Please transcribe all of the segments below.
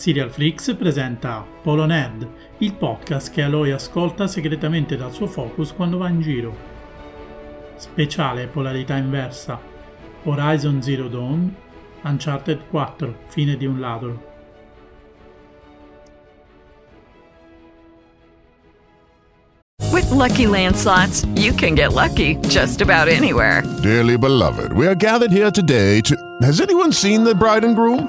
Serial Flix presenta Polo Nerd, il podcast che Aloy ascolta segretamente dal suo focus quando va in giro. Speciale polarità inversa. Horizon Zero Dawn, Uncharted 4, fine di un ladro. With Lucky Land slots, you can get lucky just about anywhere. Dearly beloved, we are gathered here today to. Has anyone seen the bride and groom?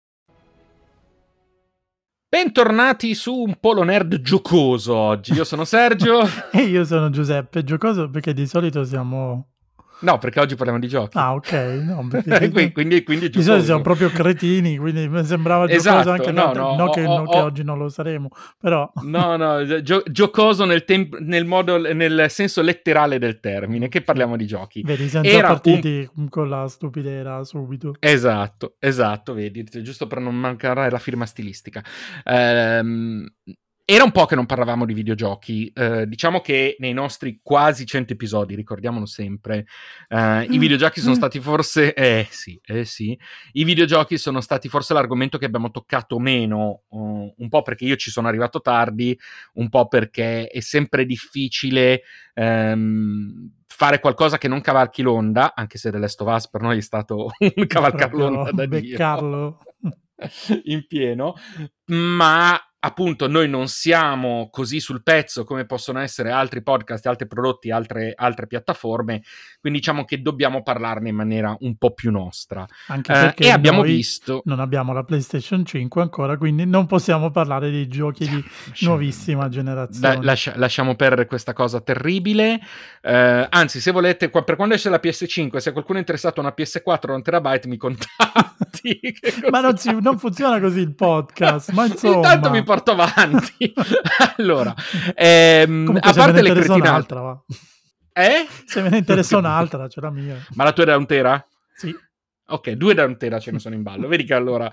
Bentornati su un Polo Nerd giocoso oggi. Io sono Sergio. E io sono Giuseppe, giocoso perché di solito siamo... No, perché oggi parliamo di giochi. Ah, ok. No, quindi, quindi, quindi di solito siamo proprio cretini, quindi mi sembrava giocoso Esatto, anche no, no, no, no, che, ho- no, che oggi non lo saremo, però... No, no, gio- giocoso nel, temp- nel modo, nel senso letterale del termine, che parliamo di giochi. Vedi, senza Era un- partiti con la stupidera subito. Esatto, esatto, vedi, giusto per non mancare la firma stilistica. Ehm, era un po' che non parlavamo di videogiochi, eh, diciamo che nei nostri quasi 100 episodi, ricordiamolo sempre, eh, i Mm, videogiochi sono mm. stati forse, eh sì, eh sì, i videogiochi sono stati forse l'argomento che abbiamo toccato meno, uh, un po' perché io ci sono arrivato tardi, un po' perché è sempre difficile ehm, fare qualcosa che non cavalchi l'onda, anche se The Last of Us per noi è stato un cavalcar Proprio l'onda da Dio beccarlo. in pieno, ma appunto noi non siamo così sul pezzo come possono essere altri podcast, altri prodotti, altre, altre piattaforme, quindi diciamo che dobbiamo parlarne in maniera un po' più nostra. Anche Eh, perché e abbiamo visto... non abbiamo la PlayStation 5 ancora, quindi non possiamo parlare di giochi di nuovissima generazione. La- lascia- lasciamo perdere questa cosa terribile. Eh, anzi, se volete, per quando esce la PS5, se qualcuno è interessato a una PS4 o un terabyte, mi contatti. Ma non, si- non funziona così il podcast, ma insomma... Intanto mi porto avanti. allora, ehm, Comunque, a parte le cretinate, un'altra, va. eh? Se me ne interessa un'altra, c'è la mia. Ma la tua era un tera? Sì. Ok, due da un tera ce ne sono in ballo. Vedi che allora.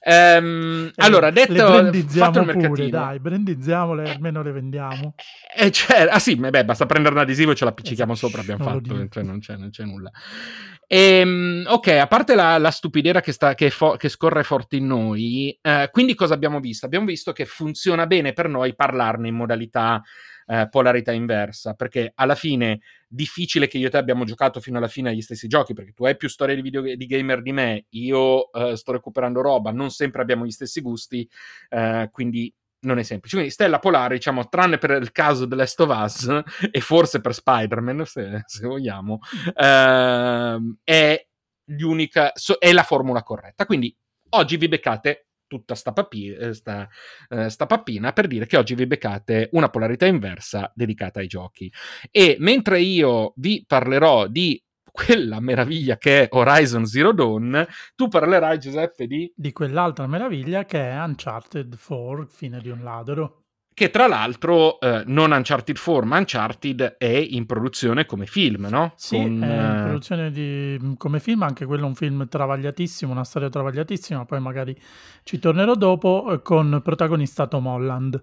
Ehm, Eh, allora, detto fatto il pure, mercatino. dai, brandizziamole, almeno le vendiamo. Eh, cioè, ah sì, beh, basta prendere un adesivo e ce l'appiccichiamo Esatto, sopra, abbiamo non fatto, cioè, non, c'è, non c'è nulla. Ehm, ok, a parte la, la stupidera che, sta, che, fo- che scorre forte in noi, eh, quindi cosa abbiamo visto? Abbiamo visto che funziona bene per noi parlarne in modalità eh, polarità inversa, perché alla fine difficile che io e te abbiamo giocato fino alla fine agli stessi giochi, perché tu hai più storie di, video, di gamer di me, io eh, sto recuperando roba, non sempre abbiamo gli stessi gusti, eh, quindi non è semplice. Quindi Stella Polare, diciamo, tranne per il caso Last of Us e forse per Spider-Man, se, se vogliamo, ehm, è l'unica, so- è la formula corretta. Quindi oggi vi beccate tutta sta, papi- eh, sta, eh, sta pappina per dire che oggi vi beccate una polarità inversa dedicata ai giochi. E mentre io vi parlerò di quella meraviglia che è Horizon Zero Dawn, tu parlerai, Giuseppe, di Di quell'altra meraviglia che è Uncharted 4, fine di un ladro. Che tra l'altro eh, non Uncharted 4, ma Uncharted è in produzione come film, no? Sì, Con, è in eh, produzione di, come film, anche quello è un film travagliatissimo, una storia travagliatissima, poi magari ci tornerò dopo, eh, con protagonista Tom Holland.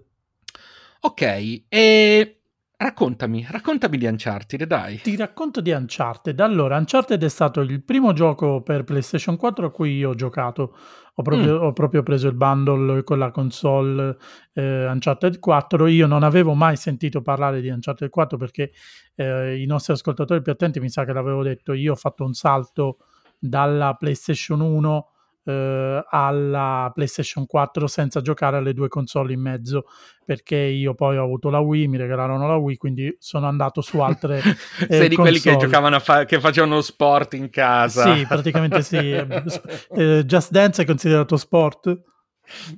Ok, e raccontami, raccontami di Uncharted, dai. Ti racconto di Uncharted. Allora, Uncharted è stato il primo gioco per PlayStation 4 a cui io ho giocato. Ho proprio, ho proprio preso il bundle con la console eh, Uncharted 4. Io non avevo mai sentito parlare di Uncharted 4 perché eh, i nostri ascoltatori più attenti mi sa che l'avevo detto. Io ho fatto un salto dalla PlayStation 1 eh, alla PlayStation 4 senza giocare alle due console in mezzo perché io poi ho avuto la Wii, mi regalarono la Wii, quindi sono andato su altre eh, Sei di quelli che giocavano a fa- che facevano sport in casa. Sì, praticamente sì. Eh, Just Dance è considerato sport?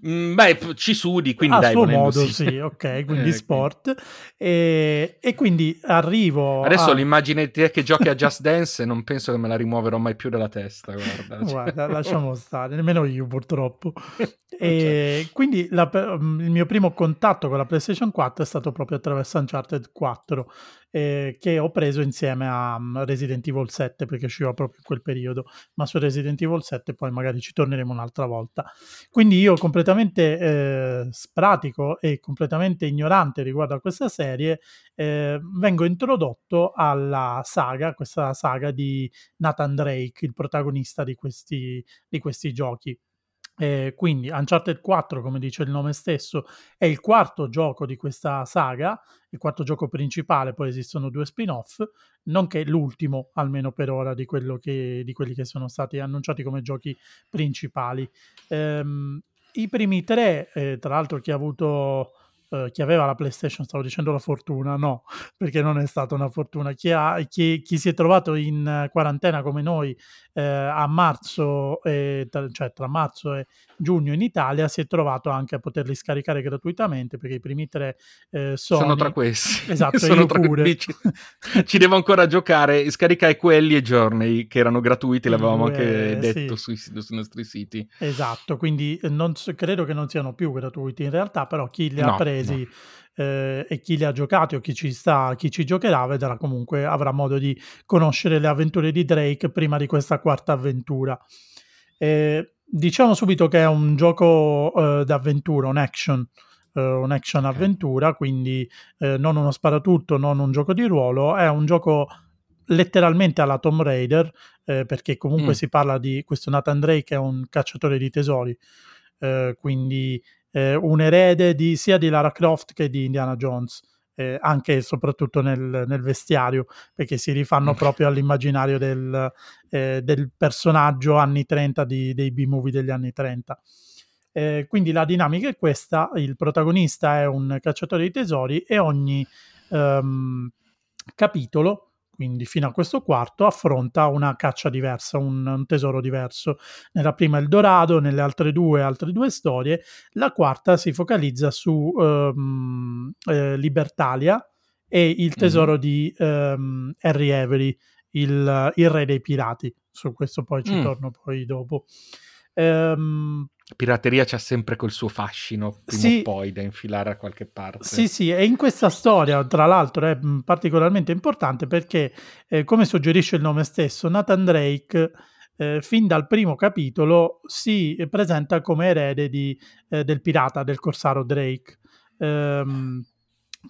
Mm, beh, ci sudi, quindi a dai, suo modo, sì. sì, ok, quindi Eh, sport. E, e quindi arrivo Adesso a... l'immagine di te che giochi a Just Dance non penso che me la rimuoverò mai più dalla testa, guarda. Cioè, Guarda, lasciamo stare, nemmeno io purtroppo. Cioè, E quindi la- il mio primo contatto con la PlayStation 4 è stato proprio attraverso Uncharted 4. Eh, che ho preso insieme a um, Resident Evil 7 perché usciva proprio in quel periodo, ma su Resident Evil 7 poi magari ci torneremo un'altra volta. Quindi io completamente eh, spratico e completamente ignorante riguardo a questa serie, eh, vengo introdotto alla saga, questa saga di Nathan Drake, il protagonista di questi, di questi giochi. Eh, quindi Uncharted 4, come dice il nome stesso, è il quarto gioco di questa saga, il quarto gioco principale, poi esistono due spin-off, nonché l'ultimo, almeno per ora, di, che, di quelli che sono stati annunciati come giochi principali. Ehm, I primi tre, eh, tra l'altro chi ha avuto Uh, chi aveva la PlayStation, stavo dicendo la fortuna, no, perché non è stata una fortuna. Chi, ha, chi, chi si è trovato in quarantena come noi eh, a marzo, eh, tra, cioè tra marzo e giugno in Italia, si è trovato anche a poterli scaricare gratuitamente perché i primi tre eh, Sony, sono tra questi. Esatto, sono tra pure. Ci, ci, devo ancora giocare. Scaricai quelli e Journey che erano gratuiti, l'avevamo anche detto sì. sui, sui, nostri siti. Esatto, quindi non, credo che non siano più gratuiti in realtà, però chi li no, ha presi No. Eh, e chi li ha giocati o chi ci sta, chi ci giocherà, vedrà comunque, avrà modo di conoscere le avventure di Drake prima di questa quarta avventura. Eh, diciamo subito che è un gioco eh, d'avventura, un action, eh, un action avventura, quindi eh, non uno sparatutto, non un gioco di ruolo, è un gioco letteralmente alla Tomb Raider, eh, perché comunque mm. si parla di questo Nathan Drake che è un cacciatore di tesori, quindi eh, un erede di, sia di Lara Croft che di Indiana Jones. Eh, anche e soprattutto nel, nel, vestiario, perché si rifanno proprio all'immaginario del, eh, del personaggio anni 30 di, dei B-movie degli anni 30. Eh, quindi la dinamica è questa: il protagonista è un cacciatore di tesori e ogni um, capitolo quindi fino a questo quarto, affronta una caccia diversa, un, un, tesoro diverso. Nella prima il Dorado, nelle altre due altre due storie, la quarta si focalizza su um, eh, Libertalia e il tesoro mm-hmm. di um, Harry Avery, il, il, re dei pirati. Su questo poi ci mm. torno poi dopo. Um, Pirateria c'ha sempre quel suo fascino, prima sì, o poi, da infilare a qualche parte. Sì, sì, e in questa storia, tra l'altro, è particolarmente importante perché, eh, come suggerisce il nome stesso, Nathan Drake, eh, fin dal primo capitolo, si presenta come erede di, eh, del pirata, del corsaro Drake. Ehm,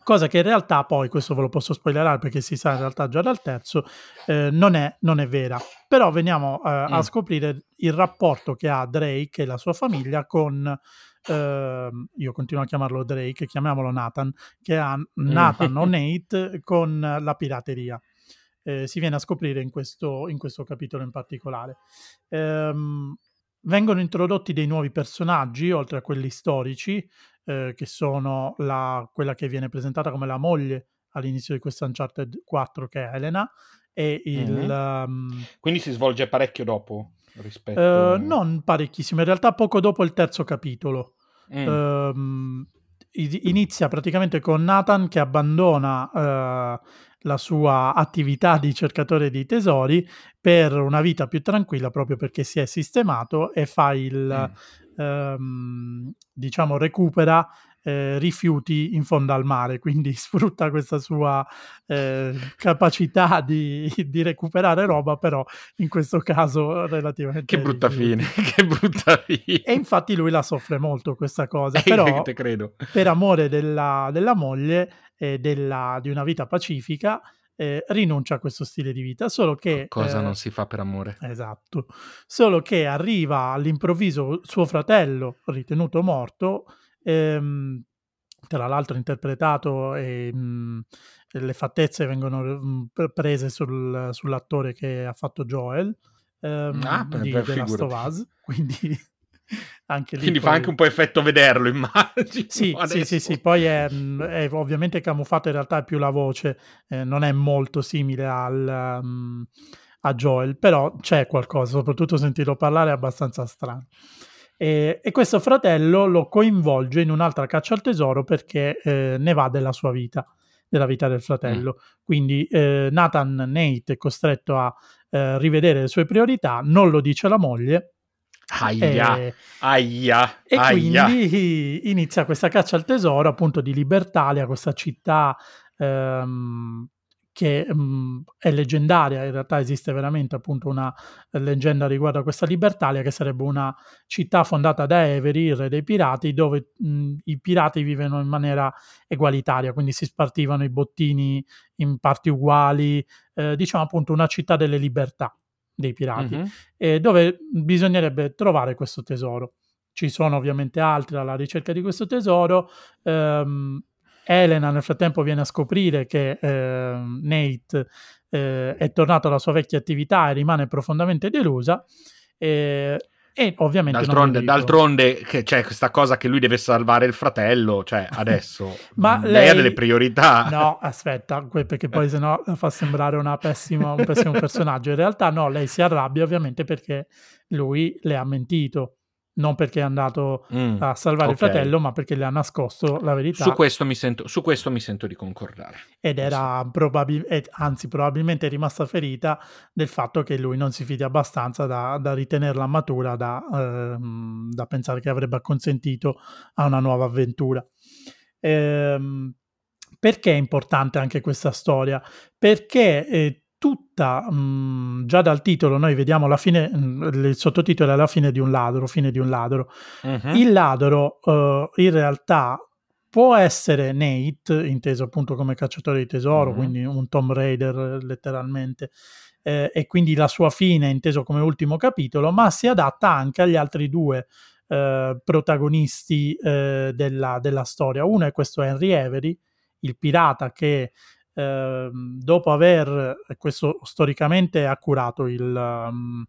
cosa che in realtà poi, questo ve lo posso spoilerare perché si sa in realtà già dal terzo, eh, non, è, non, è, vera. Però veniamo eh, mm. a scoprire il rapporto che ha Drake e la sua famiglia con, eh, io continuo a chiamarlo Drake, chiamiamolo Nathan, che ha mm. Nathan o Nate con la pirateria. Eh, si viene a scoprire in questo, in questo capitolo in particolare. Ehm, vengono introdotti dei nuovi personaggi, oltre a quelli storici, eh, che sono la, quella che viene presentata come la moglie all'inizio di questo Uncharted 4, che è Elena, e il... Mm-hmm. Um, Quindi si svolge parecchio dopo rispetto... Uh, non parecchissimo, in realtà poco dopo il terzo capitolo. Mm. Um, inizia praticamente con Nathan che abbandona uh, la sua attività di cercatore di tesori per una vita più tranquilla proprio perché si è sistemato e fa il, mm ehm, diciamo, recupera eh, rifiuti in fondo al mare, quindi sfrutta questa sua eh, capacità di, di, recuperare roba, però in questo caso relativamente... Che brutta fine, che brutta fine. E infatti lui la soffre molto questa cosa, però per amore della, della moglie e della, di una vita pacifica eh, rinuncia a questo stile di vita, solo che... Cosa eh, non si fa per amore. Esatto, solo che arriva all'improvviso suo fratello ritenuto morto, ehm, tra l'altro interpretato e mh, mm, le fattezze vengono mh, mm, prese sul, sull'attore che ha fatto Joel ehm, ah, di The Last of Us, quindi anche lì Quindi poi... fa anche un po' effetto vederlo, immagino. Sì, sì, sì, sì, poi è, mm, è, ovviamente camuffato, in realtà è più la voce, eh, non è molto simile al, um, a Joel, però c'è qualcosa, soprattutto sentirlo parlare è abbastanza strano. E, e, questo fratello lo coinvolge in un'altra caccia al tesoro perché eh, ne va della sua vita, della vita del fratello. Mm. Quindi eh, Nathan Nate è costretto a eh, rivedere le sue priorità, non lo dice la moglie Aia, e, aia, e aia. quindi inizia questa caccia al tesoro appunto di Libertalia, questa città ehm, che mh, è leggendaria, in realtà esiste veramente appunto una leggenda riguardo a questa Libertalia, che sarebbe una città fondata da Avery, il re dei pirati, dove mh, i pirati vivono in maniera egualitaria, quindi si spartivano i bottini in parti uguali, eh, diciamo appunto una città delle libertà dei pirati, Mhm. eh, dove bisognerebbe trovare questo tesoro. Ci sono ovviamente altri alla ricerca di questo tesoro. ehm, Elena nel frattempo viene a scoprire che ehm, Nate eh, è tornato alla sua vecchia attività e rimane profondamente delusa. eh, e ovviamente D'altronde, d'altronde c'è questa cosa che lui deve salvare il fratello, cioè adesso Ma lei, lei- ha delle priorità. No, aspetta, perché poi sennò fa sembrare una pessima, un pessimo personaggio. In realtà no, lei si arrabbia ovviamente perché lui le ha mentito, non perché è andato Mm, a salvare ok. il fratello, ma perché le ha nascosto la verità. Su questo, mi sento, su questo mi sento di concordare. ed era probabilmente, anzi probabilmente è rimasta ferita del fatto che lui non si fidi abbastanza da, da ritenerla matura, da, ehm, da pensare che avrebbe acconsentito a una nuova avventura. Ehm, perché è importante anche questa storia? Perché eh, tutta, mh, già dal titolo noi vediamo la fine, mh, il sottotitolo è la fine di un ladro, fine di un ladro. Mhm. Il ladro eh, in realtà può essere Nate, inteso appunto come cacciatore di tesoro, Mhm. quindi un Tomb Raider letteralmente, eh, e quindi la sua fine inteso come ultimo capitolo, ma si adatta anche agli altri due eh, protagonisti eh, della, della storia. Uno è questo Henry Avery, il pirata che ehm, dopo aver, questo storicamente è accurato il, um,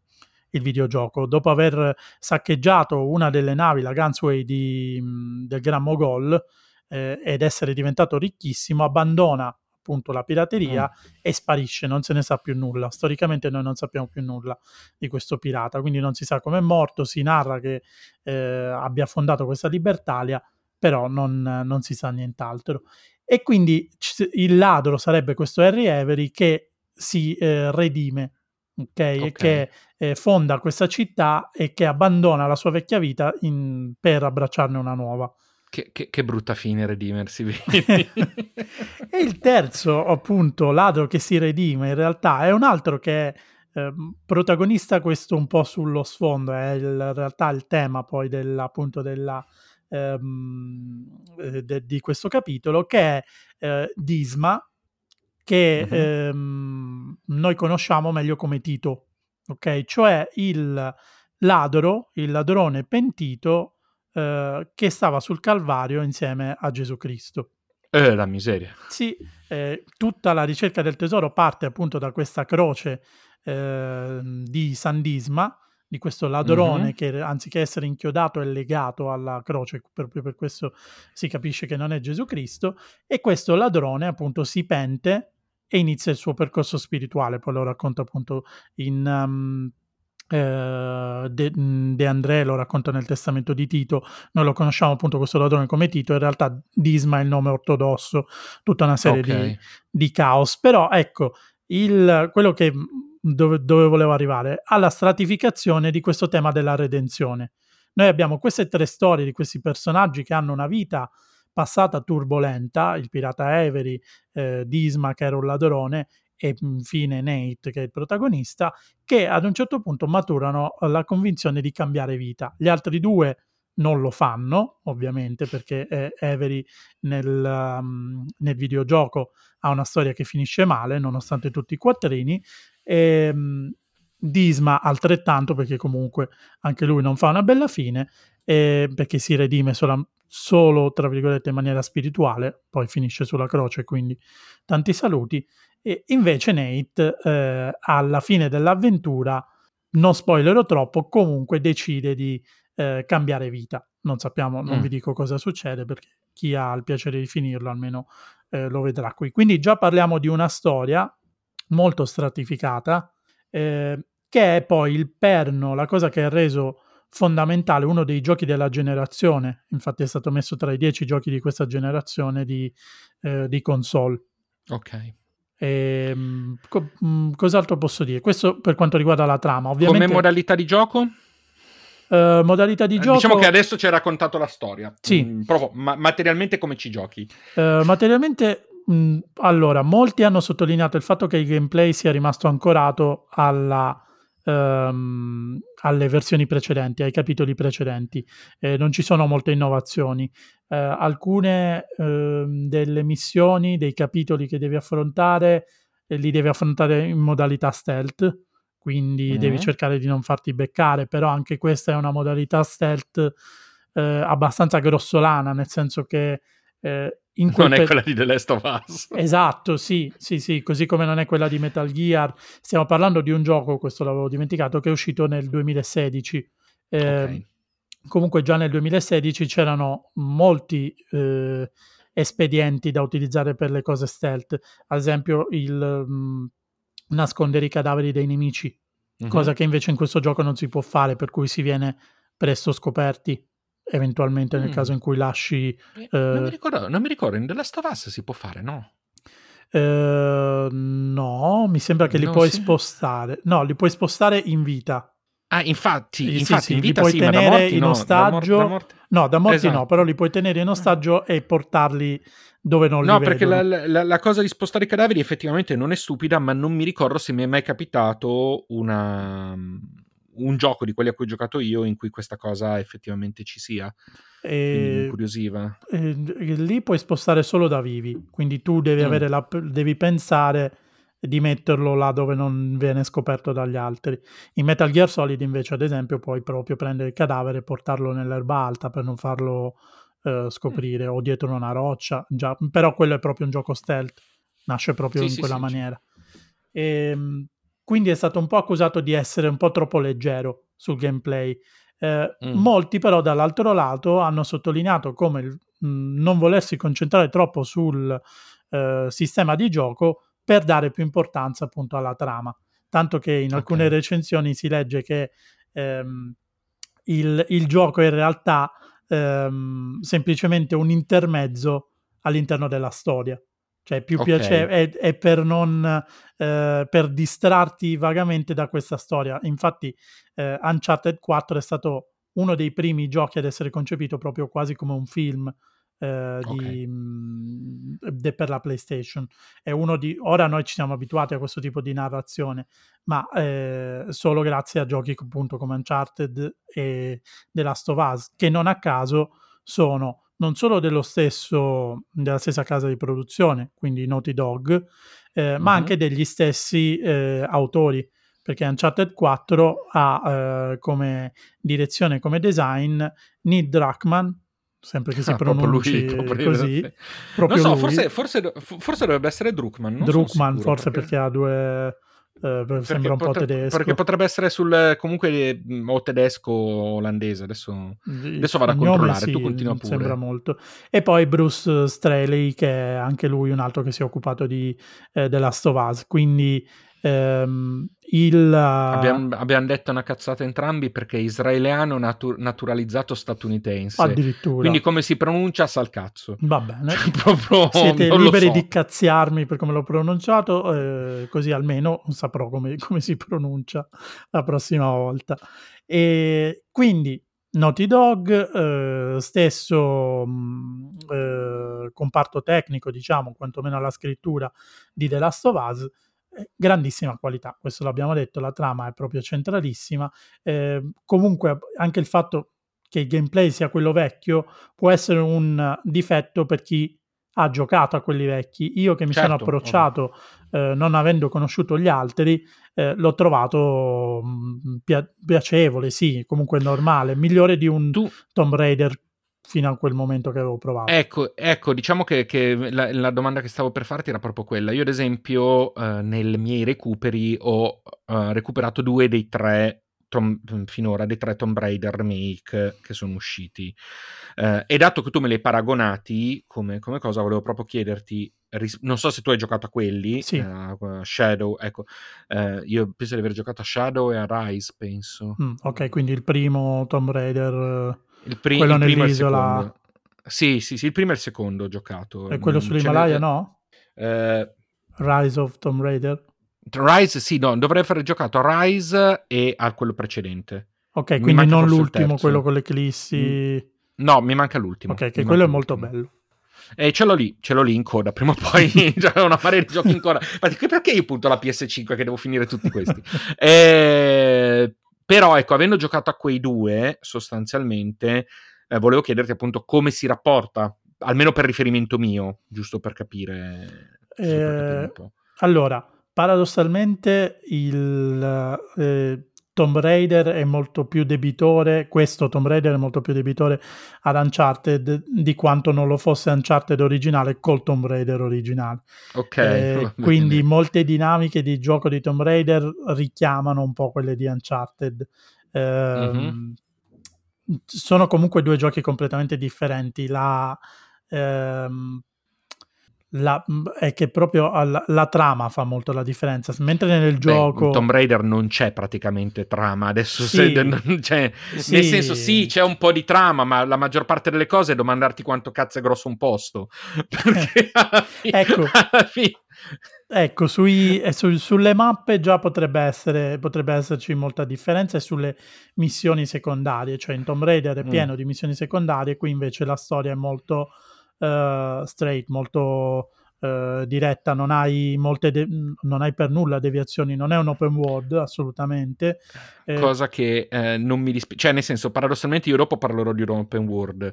il videogioco, dopo aver saccheggiato una delle navi, la Gunsway di, mh, del Gran Mogol, eh, ed essere diventato ricchissimo, abbandona appunto la pirateria e sparisce, non se ne sa più nulla. Storicamente noi non sappiamo più nulla di questo pirata, quindi non si sa come è morto, si narra che eh, abbia fondato questa Libertalia, però non, non si sa nient'altro. E quindi c- il ladro sarebbe questo Harry Avery che si eh, redime, ok? E che eh, fonda questa città e che abbandona la sua vecchia vita in- per abbracciarne una nuova. Che, che- che brutta fine redimersi. e il terzo, appunto, ladro che si redime, in realtà è un altro che è ehm, protagonista questo un po' sullo sfondo, è il- in realtà il tema poi della, appunto della, ehm, eh, de- di questo capitolo, che è eh, Disma, che Mhm. ehm, noi conosciamo meglio come Tito, ok? Cioè il ladro, il ladrone pentito eh, che stava sul Calvario insieme a Gesù Cristo. Eh, la miseria. Sì, eh, tutta la ricerca del tesoro parte appunto da questa croce eh, di San Disma, di questo ladrone Mhm. che anziché essere inchiodato è legato alla croce, proprio per questo si capisce che non è Gesù Cristo, e questo ladrone appunto si pente e inizia il suo percorso spirituale, poi lo racconta appunto in... um, eh, De, De André lo racconta nel testamento di Tito, noi lo conosciamo appunto questo ladrone come Tito, in realtà Disma è il nome ortodosso, tutta una serie di, Ok. di caos, però ecco, il, quello che dove, dove volevo arrivare, alla stratificazione di questo tema della redenzione. Noi abbiamo queste tre storie di questi personaggi che hanno una vita passata turbolenta, il pirata Avery, eh, Disma che era un ladrone e infine Nate che è il protagonista, che ad un certo punto maturano la convinzione di cambiare vita. Gli altri due non lo fanno, ovviamente, perché eh, Avery nel, um, nel videogioco ha una storia che finisce male, nonostante tutti i quattrini, e um, Disma altrettanto, perché comunque anche lui non fa una bella fine, eh, perché si redime sola, solo, tra virgolette, in maniera spirituale, poi finisce sulla croce, quindi tanti saluti. E invece Nate, eh, alla fine dell'avventura, non spoilerò troppo, comunque decide di eh, cambiare vita. Non sappiamo, non Mm. vi dico cosa succede perché chi ha il piacere di finirlo almeno eh, lo vedrà qui. Quindi già parliamo di una storia molto stratificata, eh, che è poi il perno, la cosa che ha reso fondamentale, uno dei giochi della generazione, infatti è stato messo tra i dieci giochi di questa generazione di, eh, di console. Ok. E, co- mh, cos'altro posso dire? Questo per quanto riguarda la trama. Ovviamente, Come modalità di gioco? eh, modalità di Eh, gioco. Diciamo che adesso ci hai raccontato la storia. Sì. Mm, proprio ma- materialmente come ci giochi? eh, materialmente mh, allora, molti hanno sottolineato il fatto che il gameplay sia rimasto ancorato alla, ehm, alle versioni precedenti, ai capitoli precedenti. Eh, non ci sono molte innovazioni. Eh, alcune ehm, delle missioni, dei capitoli che devi affrontare, eh, li devi affrontare in modalità stealth, quindi Mm. devi cercare di non farti beccare, però anche questa è una modalità stealth eh, abbastanza grossolana, nel senso che eh, in Non è per- quella di The Last of Us. Esatto, sì, sì, sì, così come non è quella di Metal Gear. Stiamo parlando di un gioco, questo l'avevo dimenticato, che è uscito nel 2016. Eh, Ok. Comunque già nel 2016 c'erano molti eh, espedienti da utilizzare per le cose stealth, ad esempio il mm, nascondere i cadaveri dei nemici, Mhm. cosa che invece in questo gioco non si può fare, per cui si viene presto scoperti, eventualmente nel Mm. caso in cui lasci Eh, non, eh, mi ricordo, non mi ricordo, in The Last of Us si può fare, no? Eh, no, mi sembra che li No, puoi sì. spostare. No, li puoi spostare in vita. Ah, infatti, Sì, sì, infatti sì, in li vita puoi sì, ma da tenere morti in no, da mor- ostaggio. da morti- No, da morti no, Esatto. però li puoi tenere in ostaggio e portarli dove non No, li perché la, la- la cosa di spostare i cadaveri effettivamente non è stupida, ma non mi ricordo se mi è mai capitato una- un gioco di quelli a cui ho giocato io in cui questa cosa effettivamente ci sia. E, incuriosiva. e lì puoi spostare solo da vivi, quindi tu devi, Mm. avere la, devi pensare di metterlo là dove non viene scoperto dagli altri. In Metal Gear Solid invece, ad esempio, puoi proprio prendere il cadavere e portarlo nell'erba alta per non farlo eh, scoprire o dietro una roccia. Già, però quello è proprio un gioco stealth, nasce proprio Sì, in sì, quella sì, maniera. Ehm, quindi è stato un po' accusato di essere un po' troppo leggero sul gameplay. Eh, Mm. Molti però dall'altro lato hanno sottolineato come il mh, non volersi concentrare troppo sul eh, sistema di gioco per dare più importanza appunto alla trama. Tanto che in alcune Ok. recensioni si legge che ehm, il, il gioco è in realtà ehm, semplicemente un intermezzo all'interno della storia. Cioè, più Ok. piace è, è per non eh, per distrarti vagamente da questa storia. Infatti, eh, Uncharted 4 è stato uno dei primi giochi ad essere concepito proprio quasi come un film eh, di, mh, de- per la PlayStation. È uno di ora noi ci siamo abituati a questo tipo di narrazione, ma eh, solo grazie a giochi appunto come Uncharted e The Last of Us, che non a caso sono non solo dello stesso, della stessa casa di produzione, quindi Naughty Dog, eh, ma Mhm. anche degli stessi eh, autori, perché Uncharted 4 ha eh, come direzione, come design Neil Druckmann, sempre che si Ah, proprio lui, pronunci così, sì. proprio non so, forse, forse, forse dovrebbe essere Druckmann. Druckmann forse perché, ha due... eh, sembra un po' potre- tedesco. perché potrebbe essere sul comunque mh, o tedesco o olandese. Adesso Adesso vado a controllare, tu continua pure. Sembra molto. E poi Bruce Straley, che è anche lui un altro che si è occupato di eh, The Last of Us. Quindi ehm, il... abbiamo, abbiamo detto una cazzata entrambi perché israeliano natu- naturalizzato statunitense. addirittura... Quindi come si pronuncia sa il cazzo. Va bene. Cioè, proprio Siete liberi so. di cazziarmi per come l'ho pronunciato, eh, così almeno saprò come, come si pronuncia la prossima volta. E quindi Naughty Dog, eh, stesso mh, eh, comparto tecnico, diciamo, quantomeno alla scrittura di The Last of Us, eh, grandissima qualità, questo l'abbiamo detto, la trama è proprio centralissima. Eh, comunque anche il fatto che il gameplay sia quello vecchio può essere un difetto per chi ha giocato a quelli vecchi. Io che mi sono Certo, approcciato eh, non avendo conosciuto gli altri, eh, l'ho trovato mh, pia- piacevole, sì, comunque normale, migliore di un Tu, Tomb Raider fino a quel momento che avevo provato. ecco, ecco, diciamo che, che la, la domanda che stavo per farti era proprio quella. Io, ad esempio, eh, nei miei recuperi ho eh, recuperato due dei tre. Tom- finora dei tre Tomb Raider remake che sono usciti Eh, e dato che tu me li hai paragonati come, come cosa volevo proprio chiederti ris- non so se tu hai giocato a quelli Sì. eh, a Shadow ecco eh, io penso di aver giocato a Shadow e a Rise penso Mm, ok, quindi il primo Tomb Raider il, pri- quello il primo nell'isola- sì sì sì il primo e il secondo ho giocato e quello Mm, sull'Himalaya, n'è- no? eh, Rise of Tomb Raider. Rise sì no dovrei aver giocato a Rise e a quello precedente Ok, Mi quindi non l'ultimo, quello con l'eclissi. no mi manca l'ultimo Ok, che Mi quello è molto bello. E ce l'ho lì, ce l'ho lì in coda. Prima o poi c'è una marea di giochi in coda. Ma perché io punto la PS5 che devo finire tutti questi? eh, però, ecco, avendo giocato a quei due, sostanzialmente, eh, volevo chiederti appunto come si rapporta, almeno per riferimento mio, giusto per capire. Giusto per capire eh, allora, paradossalmente il eh, Tomb Raider è molto più debitore, questo Tomb Raider è molto più debitore ad Uncharted di quanto non lo fosse Uncharted originale col Tomb Raider originale. Ok. Eh, quindi molte dinamiche di gioco di Tomb Raider richiamano un po' quelle di Uncharted. Eh, mm-hmm. Sono comunque due giochi completamente differenti. La, ehm, la, è che proprio la, la, trama fa molto la differenza. Mentre nel gioco. in Tomb Raider non c'è praticamente trama. Adesso sì, se, cioè, sì. nel senso, sì, c'è un po' di trama, ma la maggior parte delle cose è domandarti quanto cazzo è grosso un posto. Perché alla fine, ecco. Alla fine... Ecco, sui, su, sulle mappe già potrebbe, essere, potrebbe esserci molta differenza e sulle missioni secondarie, cioè in Tomb Raider è mm. pieno mm. di missioni secondarie, qui invece la storia è molto uh, straight, molto uh, diretta, non hai, molte de- non hai per nulla deviazioni, non è un open world assolutamente. Eh, Cosa che eh, non mi dispiace, cioè nel senso paradossalmente io dopo parlerò di un open world,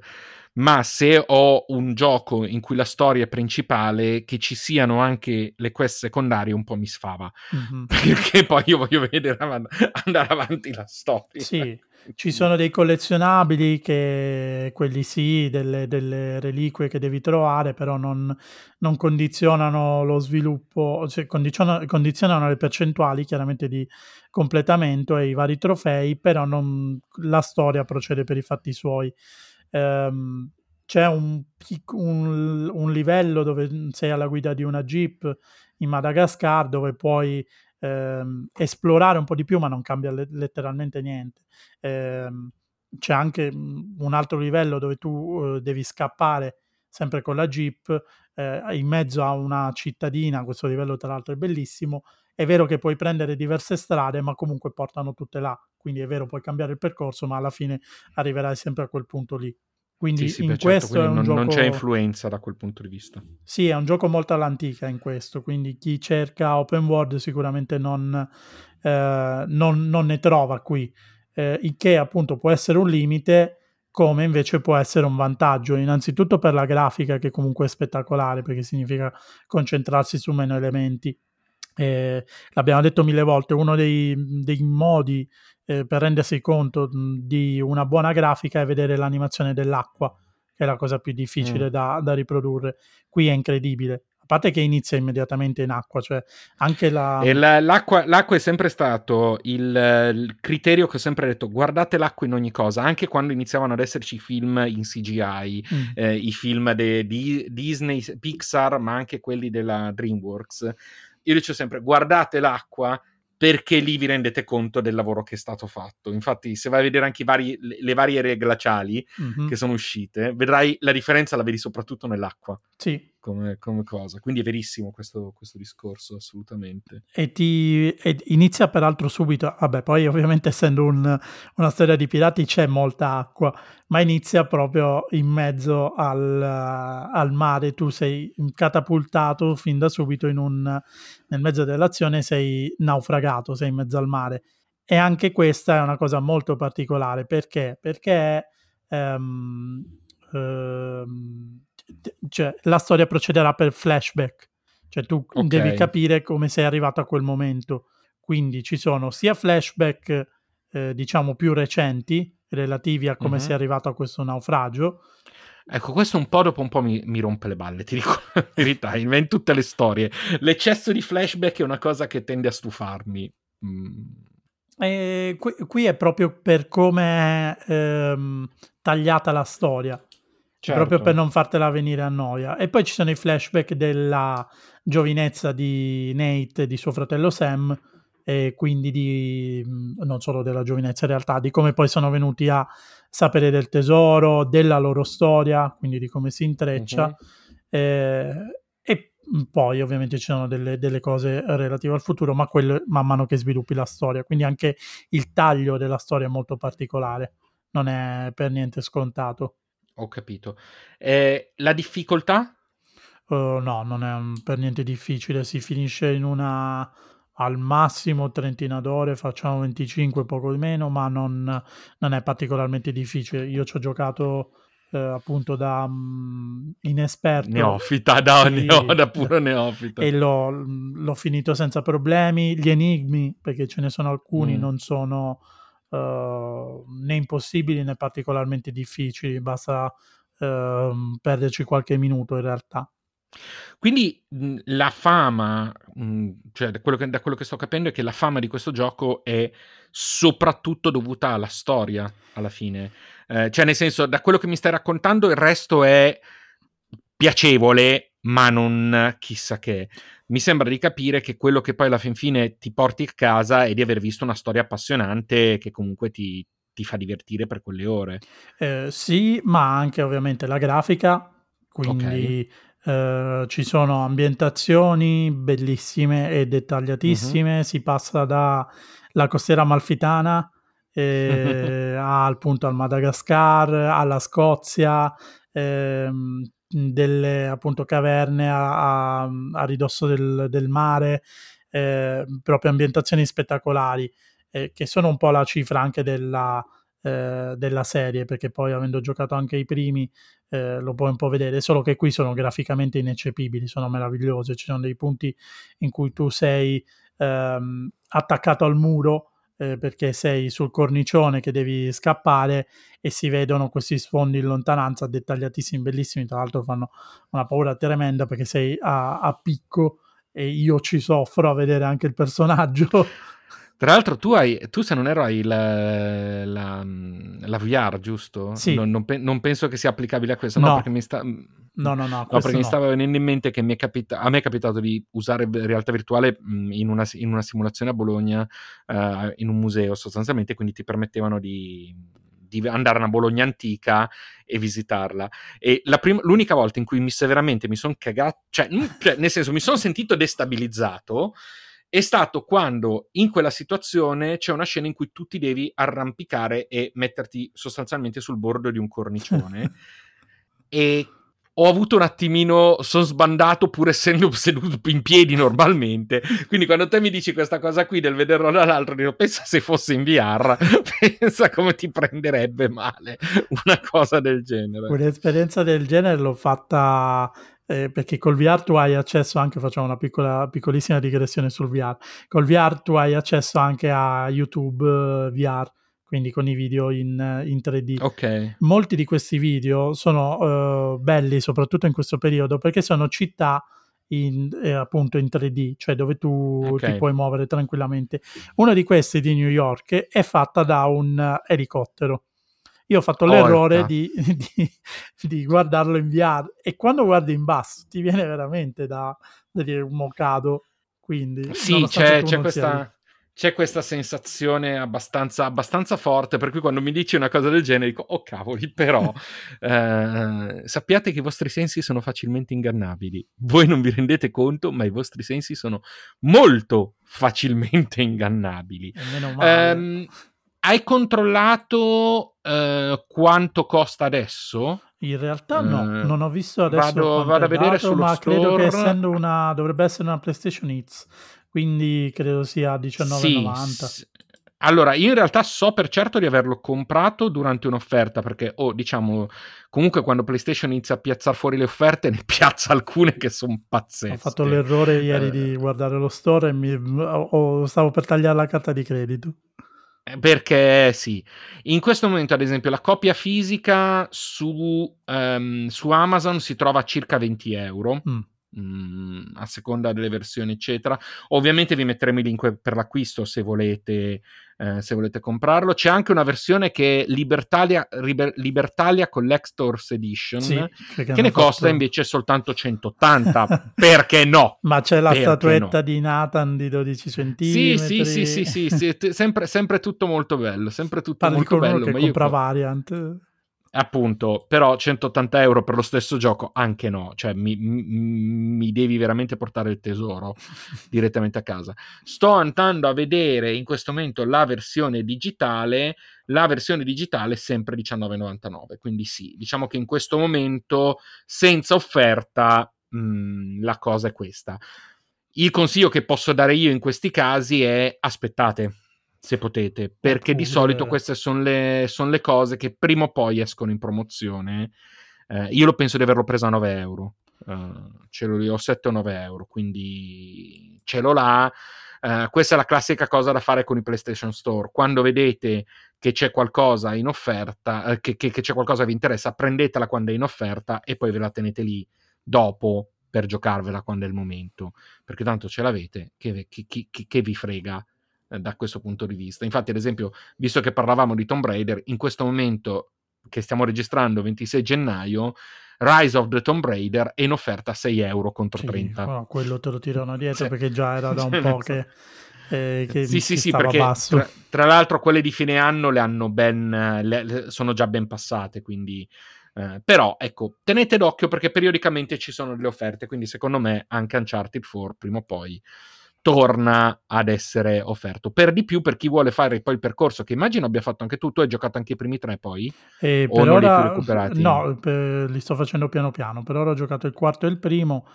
ma se ho un gioco in cui la storia è principale, che ci siano anche le quest secondarie un po' mi sfava, mm-hmm. perché poi io voglio vedere andare avanti la storia. Sì, ci sono dei collezionabili che, quelli sì, delle, delle reliquie che devi trovare, però non, non condizionano lo sviluppo, cioè condizionano, condizionano, le percentuali chiaramente di completamento e i vari trofei, però non, la storia procede per i fatti suoi. Um, c'è un, un, un, livello dove sei alla guida di una jeep in Madagascar dove puoi ehm, esplorare un po' di più, ma non cambia le- letteralmente niente. Ehm, c'è anche mm, un altro livello dove tu uh, devi scappare sempre con la jeep eh, in mezzo a una cittadina, questo livello tra l'altro è bellissimo, è vero che puoi prendere diverse strade, ma comunque portano tutte là, quindi è vero puoi cambiare il percorso, ma alla fine arriverai sempre a quel punto lì. Quindi sì, sì, in beh, questo certo, non, gioco... non, c'è influenza da quel punto di vista. Sì, è un gioco molto all'antica in questo, quindi chi cerca open world sicuramente non, eh, non, non ne trova qui, eh, il che appunto può essere un limite come invece può essere un vantaggio, innanzitutto per la grafica che comunque è spettacolare perché significa concentrarsi su meno elementi. Eh, l'abbiamo detto mille volte, uno dei, dei modi eh, per rendersi conto di una buona grafica è vedere l'animazione dell'acqua, che è la cosa più difficile mm. da, da, riprodurre. Qui è incredibile. A parte che inizia immediatamente in acqua, cioè anche la... la l'acqua, l'acqua, è sempre stato il, il, criterio che ho sempre detto, guardate l'acqua in ogni cosa, anche quando iniziavano ad esserci film in CGI, mm. eh, i film di Disney, Pixar, ma anche quelli della DreamWorks. Io dico sempre, guardate l'acqua perché lì vi rendete conto del lavoro che è stato fatto. Infatti, se vai a vedere anche vari, le, varie aree glaciali mm-hmm. che sono uscite, vedrai la differenza la vedi soprattutto nell'acqua. Sì. Come, come cosa. Quindi è verissimo questo, questo discorso, assolutamente. E, ti, e inizia peraltro subito, vabbè, poi ovviamente essendo un, una storia di pirati c'è molta acqua, ma inizia proprio in mezzo al, al mare, tu sei catapultato fin da subito un, nel mezzo dell'azione, sei naufragato, sei in mezzo al mare. E anche questa è una cosa molto particolare, perché? Perché... Um, cioè, la storia procederà per flashback, cioè tu okay. devi capire come sei arrivato a quel momento. Quindi ci sono sia flashback, eh, diciamo, più recenti, relativi a come mm-hmm. sei arrivato a questo naufragio. Ecco, questo un po' dopo un po' mi, mi rompe le balle, ti dico la verità, in tutte le storie. L'eccesso di flashback è una cosa che tende a stufarmi. Mm. Qui, qui, è proprio per come è ehm, tagliata la storia. Certo. proprio per non fartela venire a noia. E poi ci sono i flashback della giovinezza di Nate e di suo fratello Sam, e quindi di non solo della giovinezza in realtà, di come poi sono venuti a sapere del tesoro, della loro storia, quindi di come si intreccia. Uh-huh. Eh, e poi ovviamente ci sono delle, delle, cose relative al futuro, ma quello man mano che sviluppi la storia. Quindi anche il taglio della storia è molto particolare, non è per niente scontato. Ho capito. Eh, la difficoltà? Uh, no, non è un- per niente difficile, si finisce in una al massimo trentina d'ore, facciamo 25, poco di meno, ma non, non è particolarmente difficile. Io ci ho giocato eh, appunto da mm, inesperto Neofita, da, Sì, neo- da puro neofita. e l'ho, l'ho finito senza problemi. Gli enigmi, perché ce ne sono alcuni, Mm. non sono né impossibili né particolarmente difficili, basta ehm, perderci qualche minuto in realtà. Quindi mh, la fama, mh, cioè da quello, che, da quello che sto capendo, è che la fama di questo gioco è soprattutto dovuta alla storia, alla fine. Eh, cioè, nel senso, da quello che mi stai raccontando, il resto è piacevole, ma non chissà che. Mi sembra di capire che quello che poi alla fin fine ti porti a casa è di aver visto una storia appassionante che comunque ti, ti fa divertire per quelle ore. Eh, sì, ma anche ovviamente la grafica, quindi eh, ci sono ambientazioni bellissime e dettagliatissime, si passa dalla costiera amalfitana eh, al appunto al Madagascar, alla Scozia, ehm, delle appunto caverne a, a- a ridosso del, del mare, eh, proprio ambientazioni spettacolari, eh, che sono un po' la cifra anche della, eh, della serie, perché poi avendo giocato anche i primi eh, lo puoi un po' vedere, solo che qui sono graficamente ineccepibili, sono meravigliose, ci sono dei punti in cui tu sei ehm, attaccato al muro eh, perché sei sul cornicione che devi scappare e si vedono questi sfondi in lontananza dettagliatissimi, bellissimi, tra l'altro fanno una paura tremenda perché sei a, a picco e io ci soffro a vedere anche il personaggio. Tra l'altro, tu, hai, tu se non erro hai la, la, la VR, giusto? Sì. Non, non pe- non penso che sia applicabile a questo, no, No. perché mi sta... No, no, no, No, questo perché mi no. stava venendo in mente che mi è capita- a me è capitato di usare realtà virtuale mh, in, una, in una simulazione a Bologna, eh, in un museo sostanzialmente, quindi ti permettevano di, di andare a una Bologna antica e visitarla. E la prim- l'unica volta in cui mi severamente mi sono cagato, cioè, mm, cioè, nel senso mi sono sentito destabilizzato, è stato quando in quella situazione c'è una scena in cui tu ti devi arrampicare e metterti sostanzialmente sul bordo di un cornicione e ho avuto un attimino, sono sbandato pur essendo seduto in piedi normalmente. Quindi quando te mi dici questa cosa qui del vederlo dall'altro, dico, pensa se fosse in VR, pensa come ti prenderebbe male una cosa del genere. Un'esperienza del genere l'ho fatta eh, perché col VR tu hai accesso anche, facciamo una piccola, piccolissima digressione sul VR, col VR tu hai accesso anche a YouTube eh, VR, quindi con i video in, eh, in 3D. Ok. Molti di questi video sono eh, belli, soprattutto in questo periodo, perché sono città in, eh, appunto in 3D, cioè dove tu Ok. ti puoi muovere tranquillamente. Uno di questi di New York è fatta da un eh, elicottero. Io ho fatto Orca. l'errore di, di- di guardarlo in VR e quando guardi in basso ti viene veramente da, da dire un mocado. Quindi, Sì, c'è, c'è questa, c'è questa sensazione abbastanza, abbastanza forte, per cui quando mi dici una cosa del genere dico, oh cavoli, però eh, sappiate che i vostri sensi sono facilmente ingannabili. Voi non vi rendete conto, ma i vostri sensi sono molto facilmente ingannabili. E meno male. Ehm, hai controllato eh, quanto costa adesso? In realtà no, Eh, non ho visto adesso vado- vado a vedere dato, sullo ma credo che store. essendo una dovrebbe essere una PlayStation Hits, quindi credo sia 19,90. s- Allora, io in realtà so per certo di averlo comprato durante un'offerta, perché, oh, diciamo, comunque quando PlayStation inizia a piazzare fuori le offerte, ne piazza alcune che sono pazzesche. Ho fatto l'errore ieri Eh, di guardare lo store e mi, ho- stavo per tagliare la carta di credito. Eh, Perché sì, in questo momento, ad esempio, la copia fisica su, ehm, su Amazon si trova a circa 20 euro. Mm. Mm, a seconda delle versioni, eccetera. Ovviamente vi metteremo i link per l'acquisto se volete, eh, se volete comprarlo. C'è anche una versione che è Libertalia, Liber- Libertalia Collector's Edition, Sì, che hanno ne costa fatto- invece soltanto 180. Perché no? Ma c'è la Perché statuetta no? di Nathan di 12 Sì, centimetri. sì, sì, sì, sì, sì, t- sempre, sempre tutto molto bello, sempre tutto Parli molto bello. che ma io compra co- Variant. Appunto, però 180 euro per lo stesso gioco, anche no, cioè mi, mi, mi, devi veramente portare il tesoro direttamente a casa. Sto andando a vedere in questo momento la versione digitale, la versione digitale è sempre 19,99, quindi sì, diciamo che in questo momento senza offerta mh, mm, la cosa è questa. Il consiglio che posso dare io in questi casi è aspettate se potete, perché di solito queste sono le, son le, cose che prima o poi escono in promozione. Eh, io lo penso di averlo preso a 9 euro, uh, ce l'ho ho 7 o 9 euro, quindi ce l'ho là. Uh, questa è la classica cosa da fare con i PlayStation Store. Quando vedete che c'è qualcosa in offerta, uh, che, che, che c'è qualcosa che vi interessa, prendetela quando è in offerta e poi ve la tenete lì dopo per giocarvela quando è il momento, perché tanto ce l'avete, che, che, che, che vi frega eh, da questo punto di vista. Infatti, ad esempio, visto che parlavamo di Tomb Raider, in questo momento che stiamo registrando, 26 gennaio, Rise of the Tomb Raider è in offerta a 6 euro contro sì, 30. No, quello te lo tirano dietro sì. perché già era da un po' che, eh, che sì, sì, sì, perché tra, tra, l'altro quelle di fine anno le hanno ben, le, sono già ben passate, quindi... Eh, però ecco, tenete d'occhio perché periodicamente ci sono delle offerte, quindi secondo me anche Uncharted 4 prima o poi torna ad essere offerto. Per di più, per chi vuole fare poi il percorso, che immagino abbia fatto anche tu, tu hai giocato anche i primi tre poi? E o per ora, No, per, li sto facendo piano piano. Per ora ho giocato il quarto e il primo,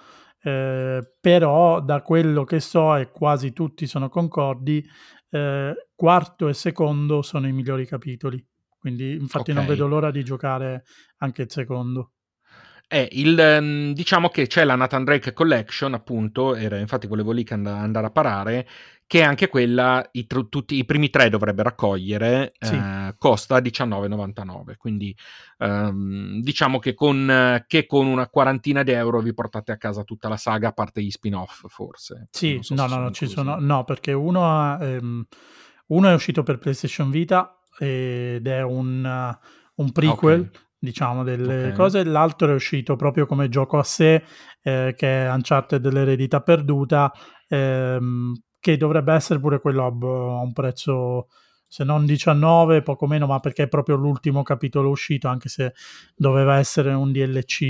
eh, però da quello che so, e quasi tutti sono concordi, eh, quarto e secondo sono i migliori capitoli. Quindi infatti okay. non vedo l'ora di giocare anche il secondo. È il, ehm, diciamo che c'è la Nathan Drake Collection, appunto, era, infatti volevo lì and- andare a parare, che anche quella i, tr- tutti, i primi tre dovrebbero raccogliere, sì. eh, costa 19,99. Quindi ehm, diciamo che con, che con, una quarantina di euro vi portate a casa tutta la saga, a parte gli spin-off, forse. Sì, so no, no, no, ci sono, no, perché uno, ehm, uno, è uscito per PlayStation Vita ed è un, un prequel. Okay diciamo, delle okay. cose. L'altro è uscito proprio come gioco a sé, eh, che è Uncharted dell'eredità perduta, ehm, che dovrebbe essere pure quello a, un prezzo, se non 19, poco meno, ma perché è proprio l'ultimo capitolo uscito, anche se doveva essere un DLC,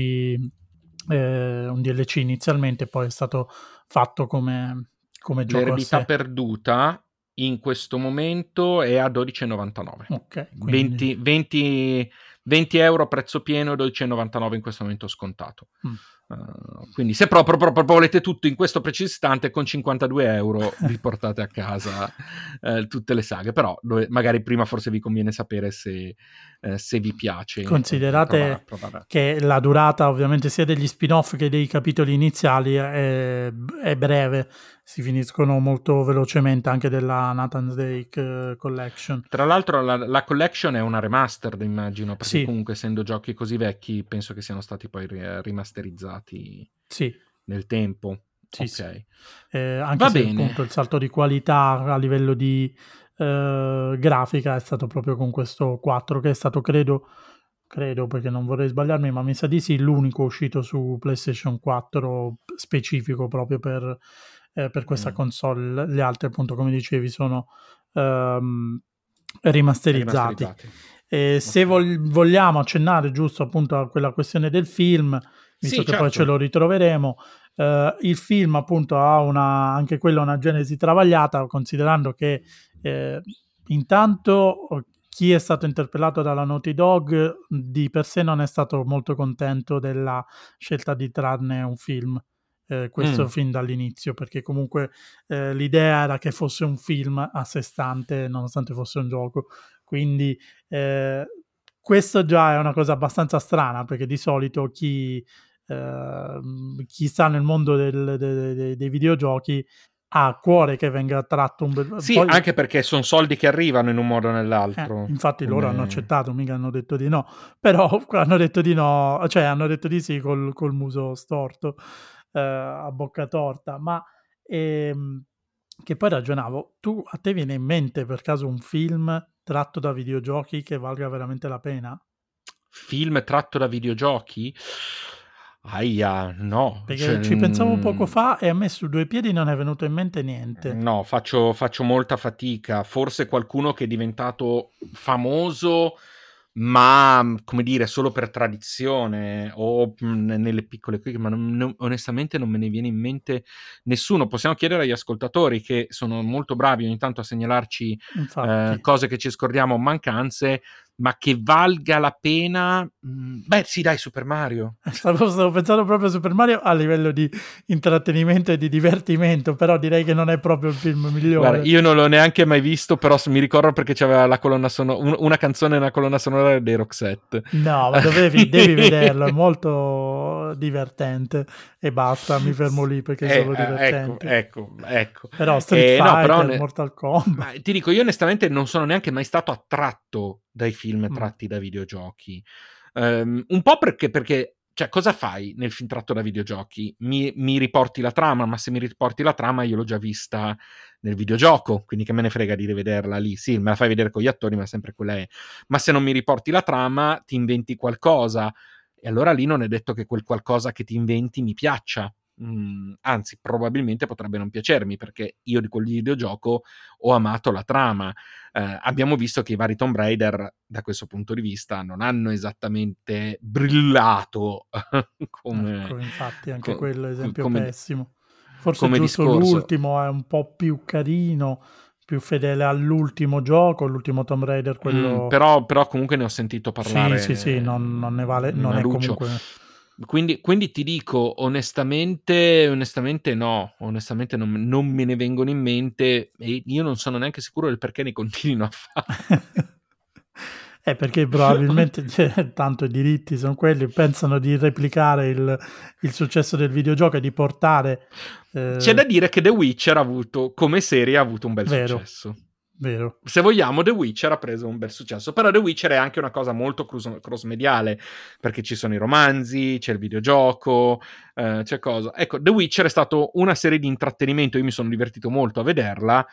eh, un DLC inizialmente, poi è stato fatto come, come gioco L'eredità perduta in questo momento è a 12,99. Ok. Quindi... 20, 20 20 euro a prezzo pieno, 12,99 in questo momento scontato. Mm. Uh, quindi se proprio, proprio, volete tutto in questo preciso istante con 52 euro vi portate a casa uh, tutte le saghe però dove, magari prima forse vi conviene sapere se, uh, se vi piace considerate provare, provare. che la durata ovviamente sia degli spin off che dei capitoli iniziali è, è breve si finiscono molto velocemente anche della Nathan's Drake Collection. Tra l'altro la, la, collection è una remastered immagino, perché sì. comunque essendo giochi così vecchi penso che siano stati poi rimasterizzati sì. nel tempo. Sì, okay. sì. Eh, anche Va se bene. appunto il salto di qualità a livello di eh, grafica è stato proprio con questo 4 che è stato credo credo perché non vorrei sbagliarmi ma mi sa di sì l'unico uscito su PlayStation 4 specifico proprio per eh, per questa mm. console. Le altre, appunto, come dicevi, sono um, rimasterizzati. rimasterizzati. E se vol- vogliamo accennare giusto appunto a quella questione del film, visto sì, che certo. poi ce lo ritroveremo, uh, il film appunto ha una, anche quella una genesi travagliata, considerando che eh, intanto chi è stato interpellato dalla Naughty Dog di per sé non è stato molto contento della scelta di trarne un film eh, questo mm. fin dall'inizio, perché comunque eh, l'idea era che fosse un film a sé stante, nonostante fosse un gioco. Quindi eh, questo già è una cosa abbastanza strana, perché di solito chi, ehm, chi sta nel mondo del, de, de, dei videogiochi ha a cuore che venga tratto un bel... Sì, Poi... anche perché sono soldi che arrivano in un modo o nell'altro. Eh, infatti loro hanno accettato, mica hanno detto di no. Però hanno detto di no, cioè hanno detto di sì col, col muso storto eh, a bocca torta, ma ehm, che poi ragionavo, tu a te viene in mente per caso un film tratto da videogiochi che valga veramente la pena? Film tratto da videogiochi? Aia, no. Perché cioè, ci pensavo poco fa e a me su due piedi non è venuto in mente niente. No, faccio, faccio molta fatica. Forse qualcuno che è diventato famoso ma come dire, solo per tradizione o mh, nelle piccole qui, ma non, non, onestamente non me ne viene in mente nessuno. Possiamo chiedere agli ascoltatori che sono molto bravi ogni tanto a segnalarci eh, cose che ci scordiamo, mancanze ma che valga la pena. Mm, beh, sì, dai, Super Mario. Stavo, stavo, pensando proprio a Super Mario a livello di intrattenimento e di divertimento, però direi che non è proprio il film migliore. Guarda, io non l'ho neanche mai visto, però mi ricordo perché c'aveva la colonna sonora, una canzone nella colonna sonora dei Roxette. No, ma dovevi, devi vederlo, è molto divertente e basta, mi fermo lì perché eh, divertente. Ecco, ecco, ecco. Però Street eh, Fighter, no, però Mortal Kombat. ti dico, io onestamente non sono neanche mai stato attratto dai film mm. tratti da videogiochi. Um, un po' perché, perché cioè, cosa fai nel film tratto da videogiochi? Mi, mi, riporti la trama, ma se mi riporti la trama io l'ho già vista nel videogioco, quindi che me ne frega di rivederla lì. Sì, me la fai vedere con gli attori, ma sempre quella è. Ma se non mi riporti la trama, ti inventi qualcosa. E allora lì non è detto che quel qualcosa che ti inventi mi piaccia. Mm, anzi, probabilmente potrebbe non piacermi perché io di quel videogioco ho amato la trama. Eh, abbiamo visto che i vari Tomb Raider, da questo punto di vista, non hanno esattamente brillato come. Ecco, infatti, anche com- quello è esempio come, pessimo. Forse come giusto discorso. l'ultimo è un po' più carino, più fedele all'ultimo gioco, l'ultimo Tomb Raider. Quello... Mm, però, però, comunque ne ho sentito parlare. Sì, sì, sì, non, non ne vale, non è lucio. comunque quindi, quindi, ti dico onestamente, onestamente no, onestamente non, non, me ne vengono in mente e io non sono neanche sicuro del perché ne continuino a fare. eh, perché probabilmente cioè, tanto i diritti sono quelli, pensano di replicare il, il successo del videogioco e di portare... Eh... C'è da dire che The Witcher ha avuto, come serie, ha avuto un bel Vero. successo. Vero. Se vogliamo, The Witcher ha preso un bel successo. Però The Witcher è anche una cosa molto cross-mediale, perché ci sono i romanzi, c'è il videogioco, eh, c'è cosa. Ecco, The Witcher è stato una serie di intrattenimento, io mi sono divertito molto a vederla.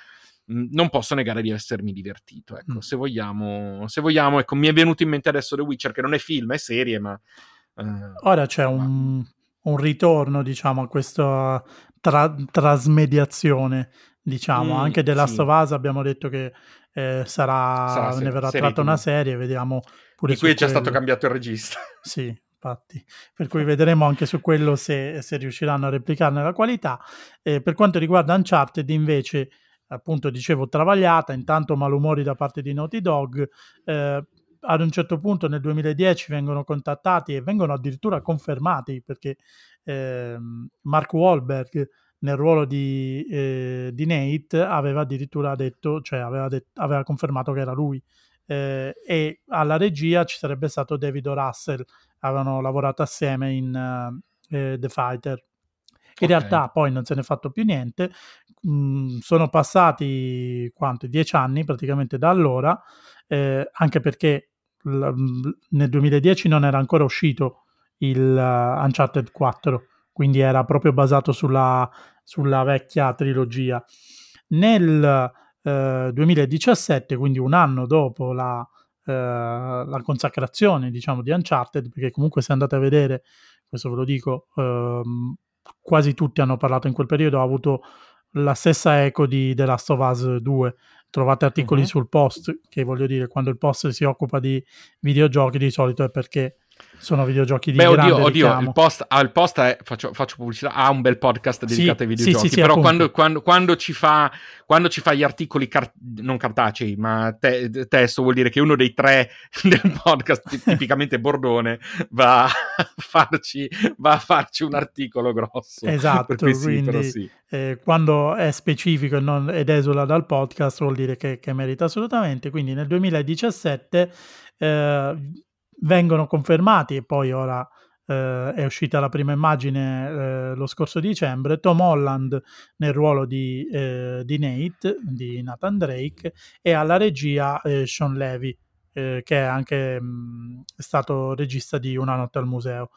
Mm, non posso negare di essermi divertito. Ecco, mm. se vogliamo, se vogliamo, ecco, mi è venuto in mente adesso The Witcher, che non è film, è serie, ma. Eh, Ora c'è un, un, ritorno, diciamo, a questa tra- trasmediazione diciamo. Mm, Anche The Last sì. of Us abbiamo detto che eh, sarà, sarà ne verrà tratta una serie, vediamo pure Di cui è già quello. stato cambiato il regista. Sì, infatti. Per cui vedremo anche su quello se, se riusciranno a replicarne la qualità. Eh, per quanto riguarda Uncharted, invece, appunto, dicevo, travagliata, intanto malumori da parte di Naughty Dog. Eh, ad un certo punto nel 2010 vengono contattati e vengono addirittura confermati perché eh, Mark Wahlberg nel ruolo di, eh, di, Nate aveva addirittura detto, cioè aveva, det- aveva confermato che era lui. Eh, e alla regia ci sarebbe stato David o. Russell, avevano lavorato assieme in uh, eh, The Fighter. In okay. realtà poi non se ne è fatto più niente, mm, sono passati quanti? Dieci anni praticamente da allora, eh, anche perché l- nel 2010 non era ancora uscito il uh, Uncharted 4 quindi era proprio basato sulla, sulla vecchia trilogia. Nel eh, 2017, quindi un anno dopo la, eh, la consacrazione diciamo, di Uncharted, perché comunque se andate a vedere, questo ve lo dico, ehm, quasi tutti hanno parlato in quel periodo, ha avuto la stessa eco di The Last of Us 2. Trovate articoli uh-huh. sul post, che voglio dire, quando il post si occupa di videogiochi di solito è perché sono videogiochi di Beh, oddio, oddio il post, ah, il post è, faccio, faccio, pubblicità, ha un bel podcast dedicato sì, ai videogiochi, sì, sì, però quando, quando, quando, ci fa, quando ci fa gli articoli, car- non cartacei, ma te- testo, vuol dire che uno dei tre del podcast, tipicamente Bordone, va a, farci, va a farci un articolo grosso. Esatto, quindi eh, quando è specifico e non, ed esula dal podcast vuol dire che, che merita assolutamente. Quindi nel 2017... Eh, vengono confermati e poi ora eh, è uscita la prima immagine eh, lo scorso dicembre, Tom Holland nel ruolo di, eh, di Nate, di Nathan Drake, e alla regia eh, Sean Levy, eh, che è anche mh, stato regista di Una notte al museo.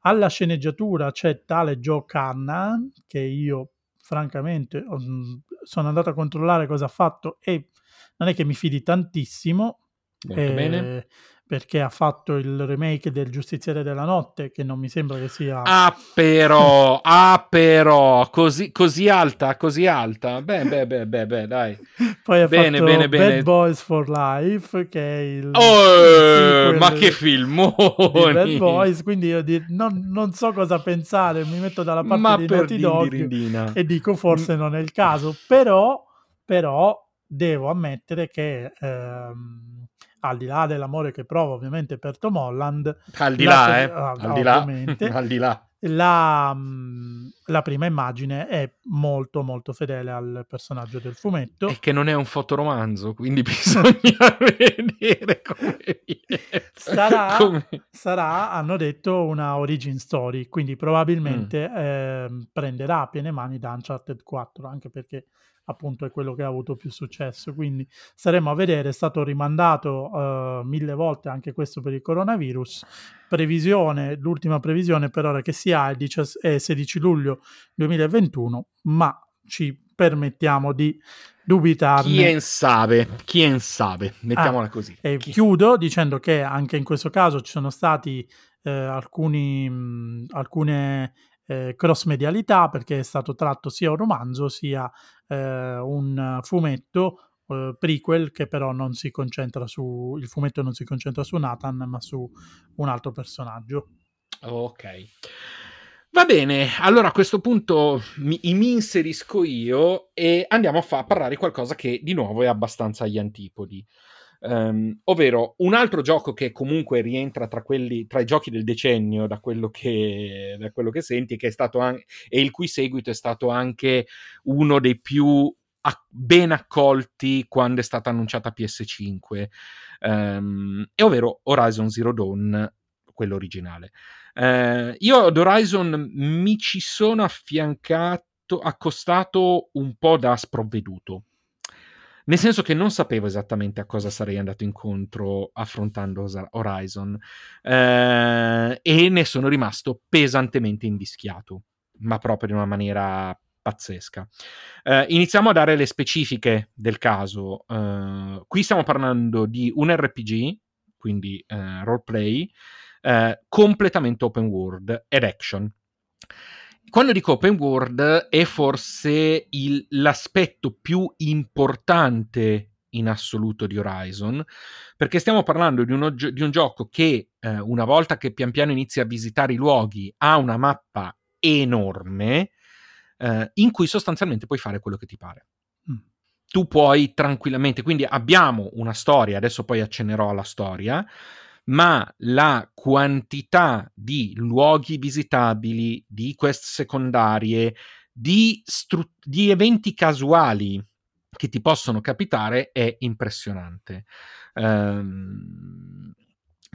Alla sceneggiatura c'è tale Joe Carnan, che io francamente sono andato a controllare cosa ha fatto e non è che mi fidi tantissimo. Molto bene perché ha fatto il remake del Giustiziere della Notte, che non mi sembra che sia... Ah però, ah però, così, così alta, così alta. Beh, beh, beh, beh, beh dai. Poi ha bene, fatto bene, Bad bene. Boys for Life, che è il... Oh, il ma che di filmoni! Bad Boys, quindi io di- non, non so cosa pensare, mi metto dalla parte Ma di Naughty Dog e dico forse non è il caso, però, però devo ammettere che ehm, al di là dell'amore che provo ovviamente per Tom Holland, Al di la- là, eh. ah, Al di là. ovviamente. Al di là. la, mm, la prima immagine è molto molto fedele al personaggio del fumetto. È che non è un fotoromanzo, quindi bisogna vedere come. Sarà, Come- sarà, hanno detto, una origin story, quindi probabilmente Mm. ehm, prenderà a piene mani da Uncharted 4, anche perché appunto è quello che ha avuto più successo. Quindi staremo a vedere, è stato rimandato eh, mille volte anche questo per il coronavirus. Previsione, l'ultima previsione per ora che si ha è, 10 è 16 luglio 2021, ma ci permettiamo di dubitarne. Chi sabe, chi sabe, mettiamola Ah, così. E Chi- chiudo dicendo che anche in questo caso ci sono stati eh, alcuni, mh, alcune eh, cross medialità perché è stato tratto sia un romanzo sia eh, un fumetto eh, prequel che però non si concentra su il fumetto non si concentra su Nathan ma su un altro personaggio. Ok. Va bene, allora a questo punto mi, mi inserisco io e andiamo a fa- parlare di qualcosa che di nuovo è abbastanza agli antipodi. Ehm, ovvero un altro gioco che comunque rientra tra, quelli, tra i giochi del decennio, da quello che, da quello che senti, che an- e il cui seguito è stato anche uno dei più ac- ben accolti quando è stata annunciata PS5, ehm, e ovvero Horizon Zero Dawn, quello originale. Eh, io ad Horizon mi ci sono affiancato, accostato un po' da sprovveduto. Nel senso che non sapevo esattamente a cosa sarei andato incontro affrontando Horizon eh, e ne sono rimasto pesantemente invischiato, ma proprio in una maniera pazzesca. Eh, iniziamo a dare le specifiche del caso. Eh, qui stiamo parlando di un RPG, quindi eh, roleplay, eh, completamente open world ed action. Quando dico open world è forse il- l'aspetto più importante in assoluto di Horizon, perché stiamo parlando di, uno di un gioco che eh, una volta che pian piano inizi a visitare i luoghi ha una mappa enorme eh, in cui sostanzialmente puoi fare quello che ti pare. Mm. Tu puoi tranquillamente, quindi abbiamo una storia, adesso poi accennerò alla storia, ma la quantità di luoghi visitabili, di quest secondarie, di, stru- di eventi casuali che ti possono capitare è impressionante. Ehm,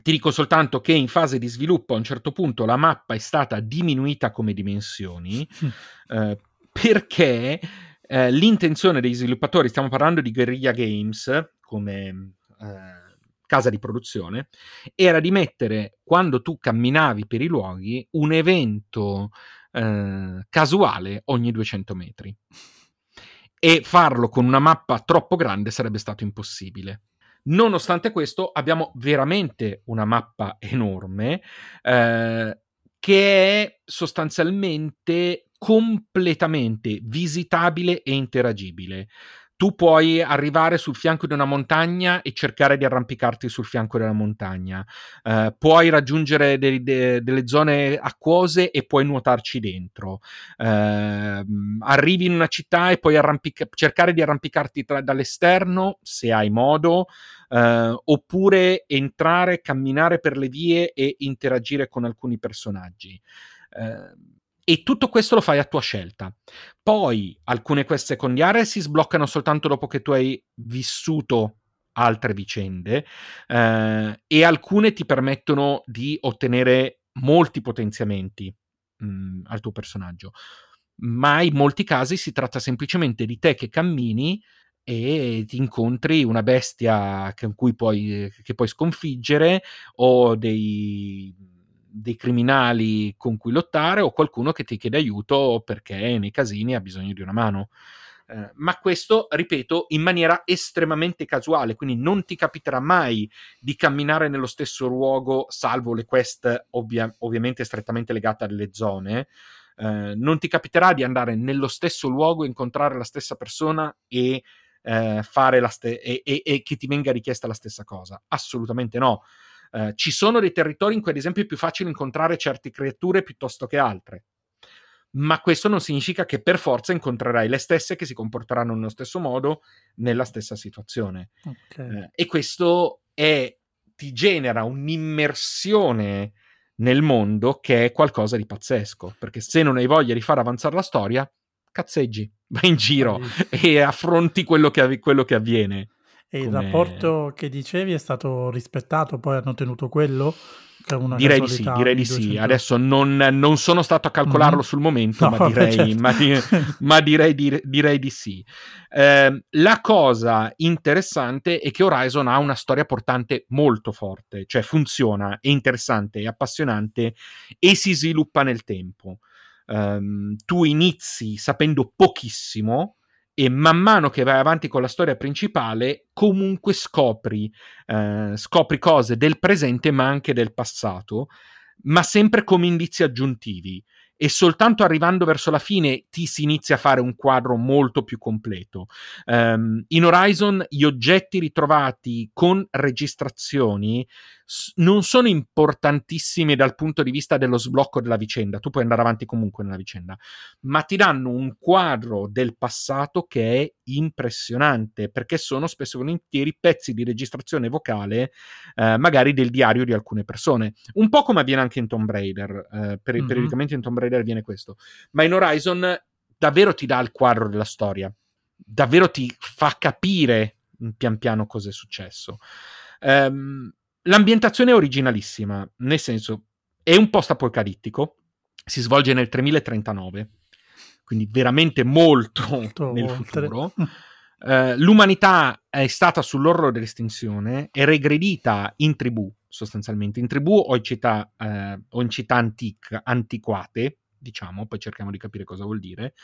ti dico soltanto che in fase di sviluppo a un certo punto la mappa è stata diminuita come dimensioni eh, perché eh, l'intenzione degli sviluppatori, stiamo parlando di Guerrilla Games come eh, casa di produzione, era di mettere quando tu camminavi per i luoghi un evento eh, casuale ogni 200 metri e farlo con una mappa troppo grande sarebbe stato impossibile. Nonostante questo, abbiamo veramente una mappa enorme eh, che è sostanzialmente completamente visitabile e interagibile. Tu puoi arrivare sul fianco di una montagna e cercare di arrampicarti sul fianco della montagna. Eh, puoi raggiungere de- de- delle zone acquose e puoi nuotarci dentro. Eh, arrivi in una città e puoi arrampic- cercare di arrampicarti tra- dall'esterno, se hai modo, eh, oppure entrare, camminare per le vie e interagire con alcuni personaggi. Eh, e tutto questo lo fai a tua scelta. Poi alcune quest secondarie si sbloccano soltanto dopo che tu hai vissuto altre vicende eh, e alcune ti permettono di ottenere molti potenziamenti mh, al tuo personaggio. Ma in molti casi si tratta semplicemente di te che cammini e ti incontri una bestia che, cui puoi, che puoi sconfiggere o dei dei criminali con cui lottare o qualcuno che ti chiede aiuto perché nei casini ha bisogno di una mano. Eh, ma questo, ripeto, in maniera estremamente casuale, quindi non ti capiterà mai di camminare nello stesso luogo, salvo le quest ovvia- ovviamente strettamente legate alle zone. Eh, non ti capiterà di andare nello stesso luogo, incontrare la stessa persona e, eh, fare la ste- e, e, e che ti venga richiesta la stessa cosa. Assolutamente no. Uh, ci sono dei territori in cui, ad esempio, è più facile incontrare certe creature piuttosto che altre ma questo non significa che per forza incontrerai le stesse che si comporteranno nello stesso modo nella stessa situazione. Okay. Eh, e questo è, ti genera un'immersione nel mondo che è qualcosa di pazzesco, perché se non hai voglia di far avanzare la storia, cazzeggi, vai in giro e affronti quello che, quello che avviene. E il rapporto che dicevi è stato rispettato, poi hanno tenuto quello? direi di sì, direi di sì. Adesso non, non, sono stato a calcolarlo mm-hmm. sul momento, no, ma, direi, certo. ma, di, ma direi, direi, direi, di sì. Eh, la cosa interessante è che Horizon ha una storia portante molto forte, cioè funziona, è interessante, è appassionante e si sviluppa nel tempo. Um, tu inizi sapendo pochissimo, e man mano che vai avanti con la storia principale comunque scopri, eh, scopri cose del presente ma anche del passato, ma sempre come indizi aggiuntivi e soltanto arrivando verso la fine ti si inizia a fare un quadro molto più completo. Um, in Horizon gli oggetti ritrovati con registrazioni non sono importantissimi dal punto di vista dello sblocco della vicenda, tu puoi andare avanti comunque nella vicenda, ma ti danno un quadro del passato che è impressionante perché sono spesso volentieri pezzi di registrazione vocale, eh, magari del diario di alcune persone, un po' come avviene anche in Tomb Raider, eh, per- mm-hmm. periodicamente in Tomb Raider avviene questo, ma in Horizon davvero ti dà il quadro della storia, davvero ti fa capire pian piano cosa è successo. Um, l'ambientazione è originalissima, nel senso è un post apocalittico, si svolge nel 3039 quindi veramente molto Tutto nel oltre. futuro. Uh, l'umanità è stata sull'orlo dell'estinzione, è regredita in tribù, sostanzialmente, in tribù o in città, uh, o in città antic- antiquate, diciamo, poi cerchiamo di capire cosa vuol dire.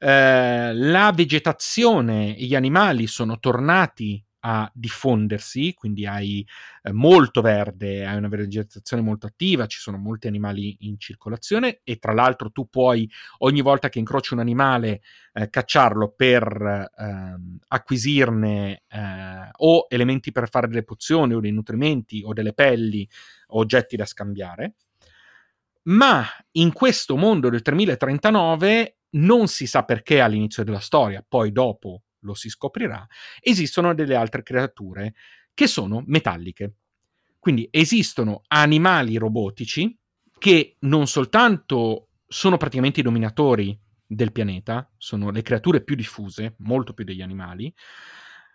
Uh, la vegetazione e gli animali sono tornati a diffondersi, quindi hai eh, molto verde, hai una vegetazione molto attiva, ci sono molti animali in circolazione e tra l'altro tu puoi ogni volta che incroci un animale eh, cacciarlo per eh, acquisirne o elementi per fare delle pozioni o dei nutrimenti o delle pelli o oggetti da scambiare. Ma in questo mondo del 3039 non si sa perché all'inizio della storia, poi dopo lo si scoprirà, esistono delle altre creature che sono metalliche. Quindi esistono animali robotici che non soltanto sono praticamente i dominatori del pianeta, sono le creature più diffuse, molto più degli animali.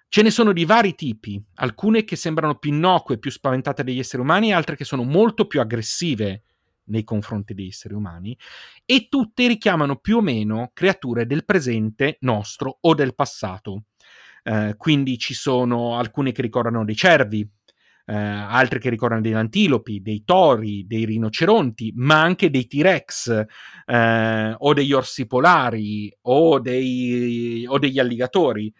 Ce ne sono di vari tipi, alcune che sembrano più innocue, più spaventate degli esseri umani, altre che sono molto più aggressive nei confronti degli esseri umani e tutte richiamano più o meno creature del presente nostro o del passato. Eh, quindi ci sono alcune che ricordano dei cervi, eh, altre che ricordano degli antilopi, dei tori, dei rinoceronti, ma anche dei T-Rex eh, o degli orsi polari o, dei, o degli alligatori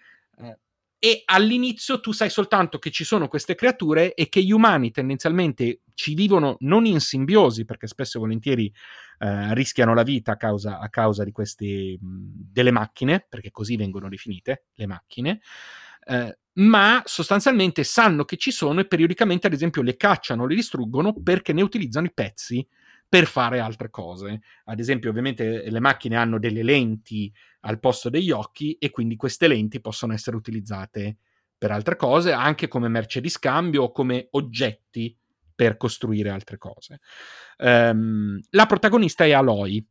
e all'inizio tu sai soltanto che ci sono queste creature e che gli umani tendenzialmente ci vivono non in simbiosi, perché spesso e volentieri eh, rischiano la vita a causa, a causa queste delle macchine, perché così vengono definite le macchine. Eh, ma sostanzialmente sanno che ci sono e periodicamente, ad esempio, le cacciano, le distruggono perché ne utilizzano i pezzi per fare altre cose. Ad esempio, ovviamente le macchine hanno delle lenti al posto degli occhi e quindi queste lenti possono essere utilizzate per altre cose, anche come merce di scambio o come oggetti per costruire altre cose. Um, la protagonista è Aloy.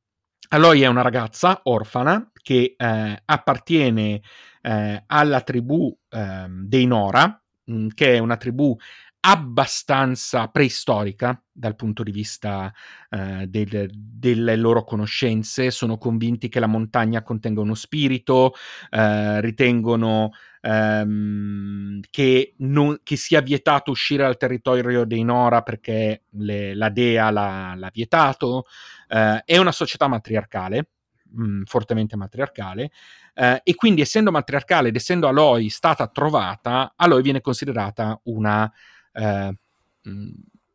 Aloy è una ragazza orfana che eh, appartiene eh, alla tribù eh, dei Nora, mm, che è una tribù abbastanza preistorica dal punto di vista eh, del, delle loro conoscenze, sono convinti che la montagna contenga uno spirito, eh, ritengono ehm, che, non, che, sia vietato uscire dal territorio dei Nora perché le, la dea l'ha, l'ha vietato, eh, è una società matriarcale, mh, fortemente matriarcale eh, e quindi essendo matriarcale ed essendo Aloy stata trovata, Aloy viene considerata una, eh,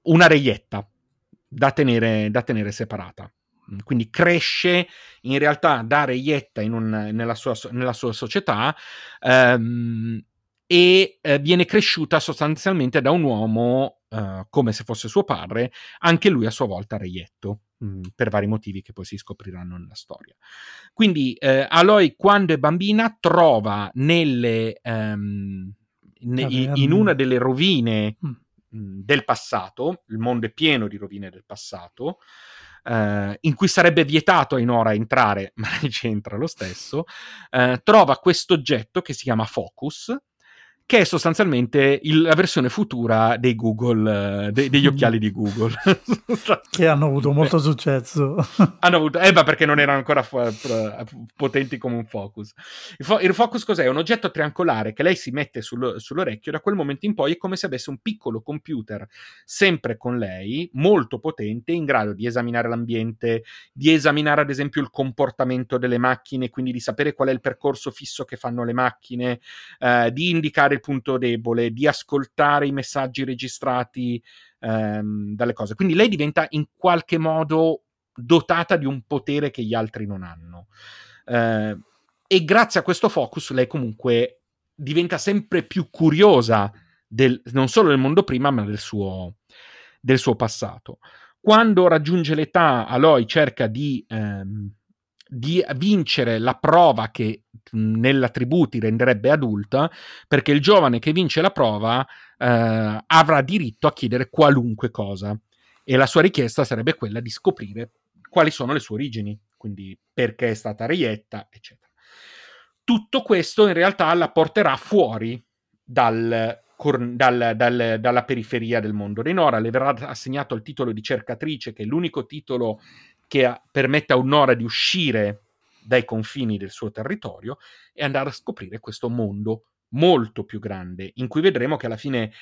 una reietta da tenere, da tenere separata quindi cresce in realtà da reietta nella, sua, nella, sua, società ehm, e eh, viene cresciuta sostanzialmente da un uomo eh, come se fosse suo padre, anche lui a sua volta reietto. Mm, per vari motivi che poi si scopriranno nella storia. Quindi eh, Aloy, quando è bambina, trova nelle, um, ne, in una delle rovine mm. mm. del passato, il mondo è pieno di rovine del passato, Uh, in cui sarebbe vietato a Inora entrare, ma lei ci entra lo stesso, uh, trova questo oggetto che si chiama Focus, che è sostanzialmente il, la versione futura dei Google, de, degli occhiali di Google. che hanno avuto molto successo. hanno avuto, eh, ma perché non erano ancora f- f- potenti come un focus. Il, fo- il, focus cos'è? È un oggetto triangolare che lei si mette sul, sull'orecchio, da quel momento in poi è come se avesse un piccolo computer sempre con lei, molto potente, in grado di esaminare l'ambiente, di esaminare ad esempio il comportamento delle macchine, quindi di sapere qual è il percorso fisso che fanno le macchine, eh, di indicare il punto debole, di ascoltare i messaggi registrati ehm, dalle cose. Quindi lei diventa in qualche modo dotata di un potere che gli altri non hanno. Eh, e grazie a questo focus lei comunque diventa sempre più curiosa del, non solo del mondo prima, ma del suo, del suo passato. Quando raggiunge l'età, Aloy cerca di ehm, di vincere la prova che nella tribù ti renderebbe adulta, perché il giovane che vince la prova eh, avrà diritto a chiedere qualunque cosa. E la sua richiesta sarebbe quella di scoprire quali sono le sue origini, quindi perché è stata reietta, eccetera. Tutto questo in realtà la porterà fuori dal, dal, dal, dalla periferia del mondo. Renora le verrà assegnato il titolo di cercatrice, che è l'unico titolo che permette a un'ora di uscire dai confini del suo territorio e andare a scoprire questo mondo molto più grande, in cui vedremo che alla fine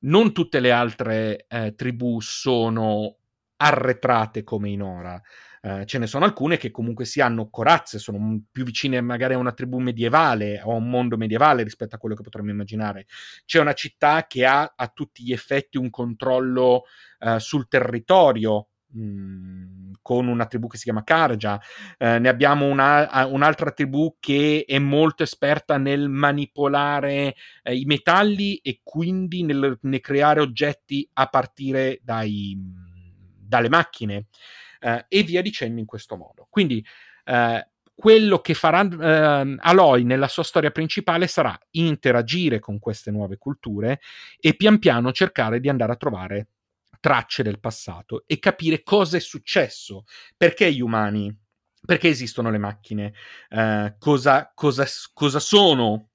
non tutte le altre eh, tribù sono arretrate come in ora. Uh, ce ne sono alcune che comunque si hanno corazze, sono più vicine magari a una tribù medievale o a un mondo medievale rispetto a quello che potremmo immaginare. C'è una città che ha a tutti gli effetti un controllo uh, sul territorio Con una tribù che si chiama Karja, eh, ne abbiamo una, un'altra tribù che è molto esperta nel manipolare eh, i metalli e quindi nel, nel, creare oggetti a partire dai, dalle macchine eh, e via dicendo in questo modo. Quindi eh, quello che farà eh, Aloy nella sua storia principale sarà interagire con queste nuove culture e pian piano cercare di andare a trovare tracce del passato e capire cosa è successo, perché gli umani, perché esistono le macchine, uh, cosa, cosa, cosa sono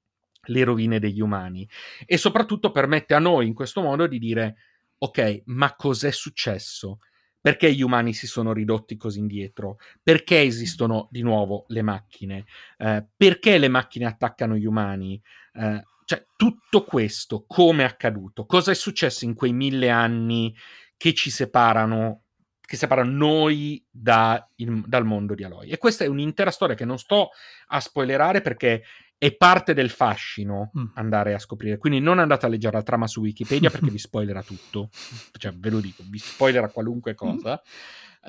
le rovine degli umani e soprattutto permette a noi in questo modo di dire ok, ma cos'è successo? Perché gli umani si sono ridotti così indietro? Perché esistono di nuovo le macchine? Uh, perché le macchine attaccano gli umani? Uh, cioè, tutto questo, come è accaduto? Cosa è successo in quei mille anni che ci separano, che separano noi da il, dal mondo di Aloy? E questa è un'intera storia che non sto a spoilerare perché è parte del fascino mm. andare a scoprire. Quindi non andate a leggere la trama su Wikipedia perché vi spoilerà tutto. Cioè, ve lo dico, vi spoilerà qualunque cosa.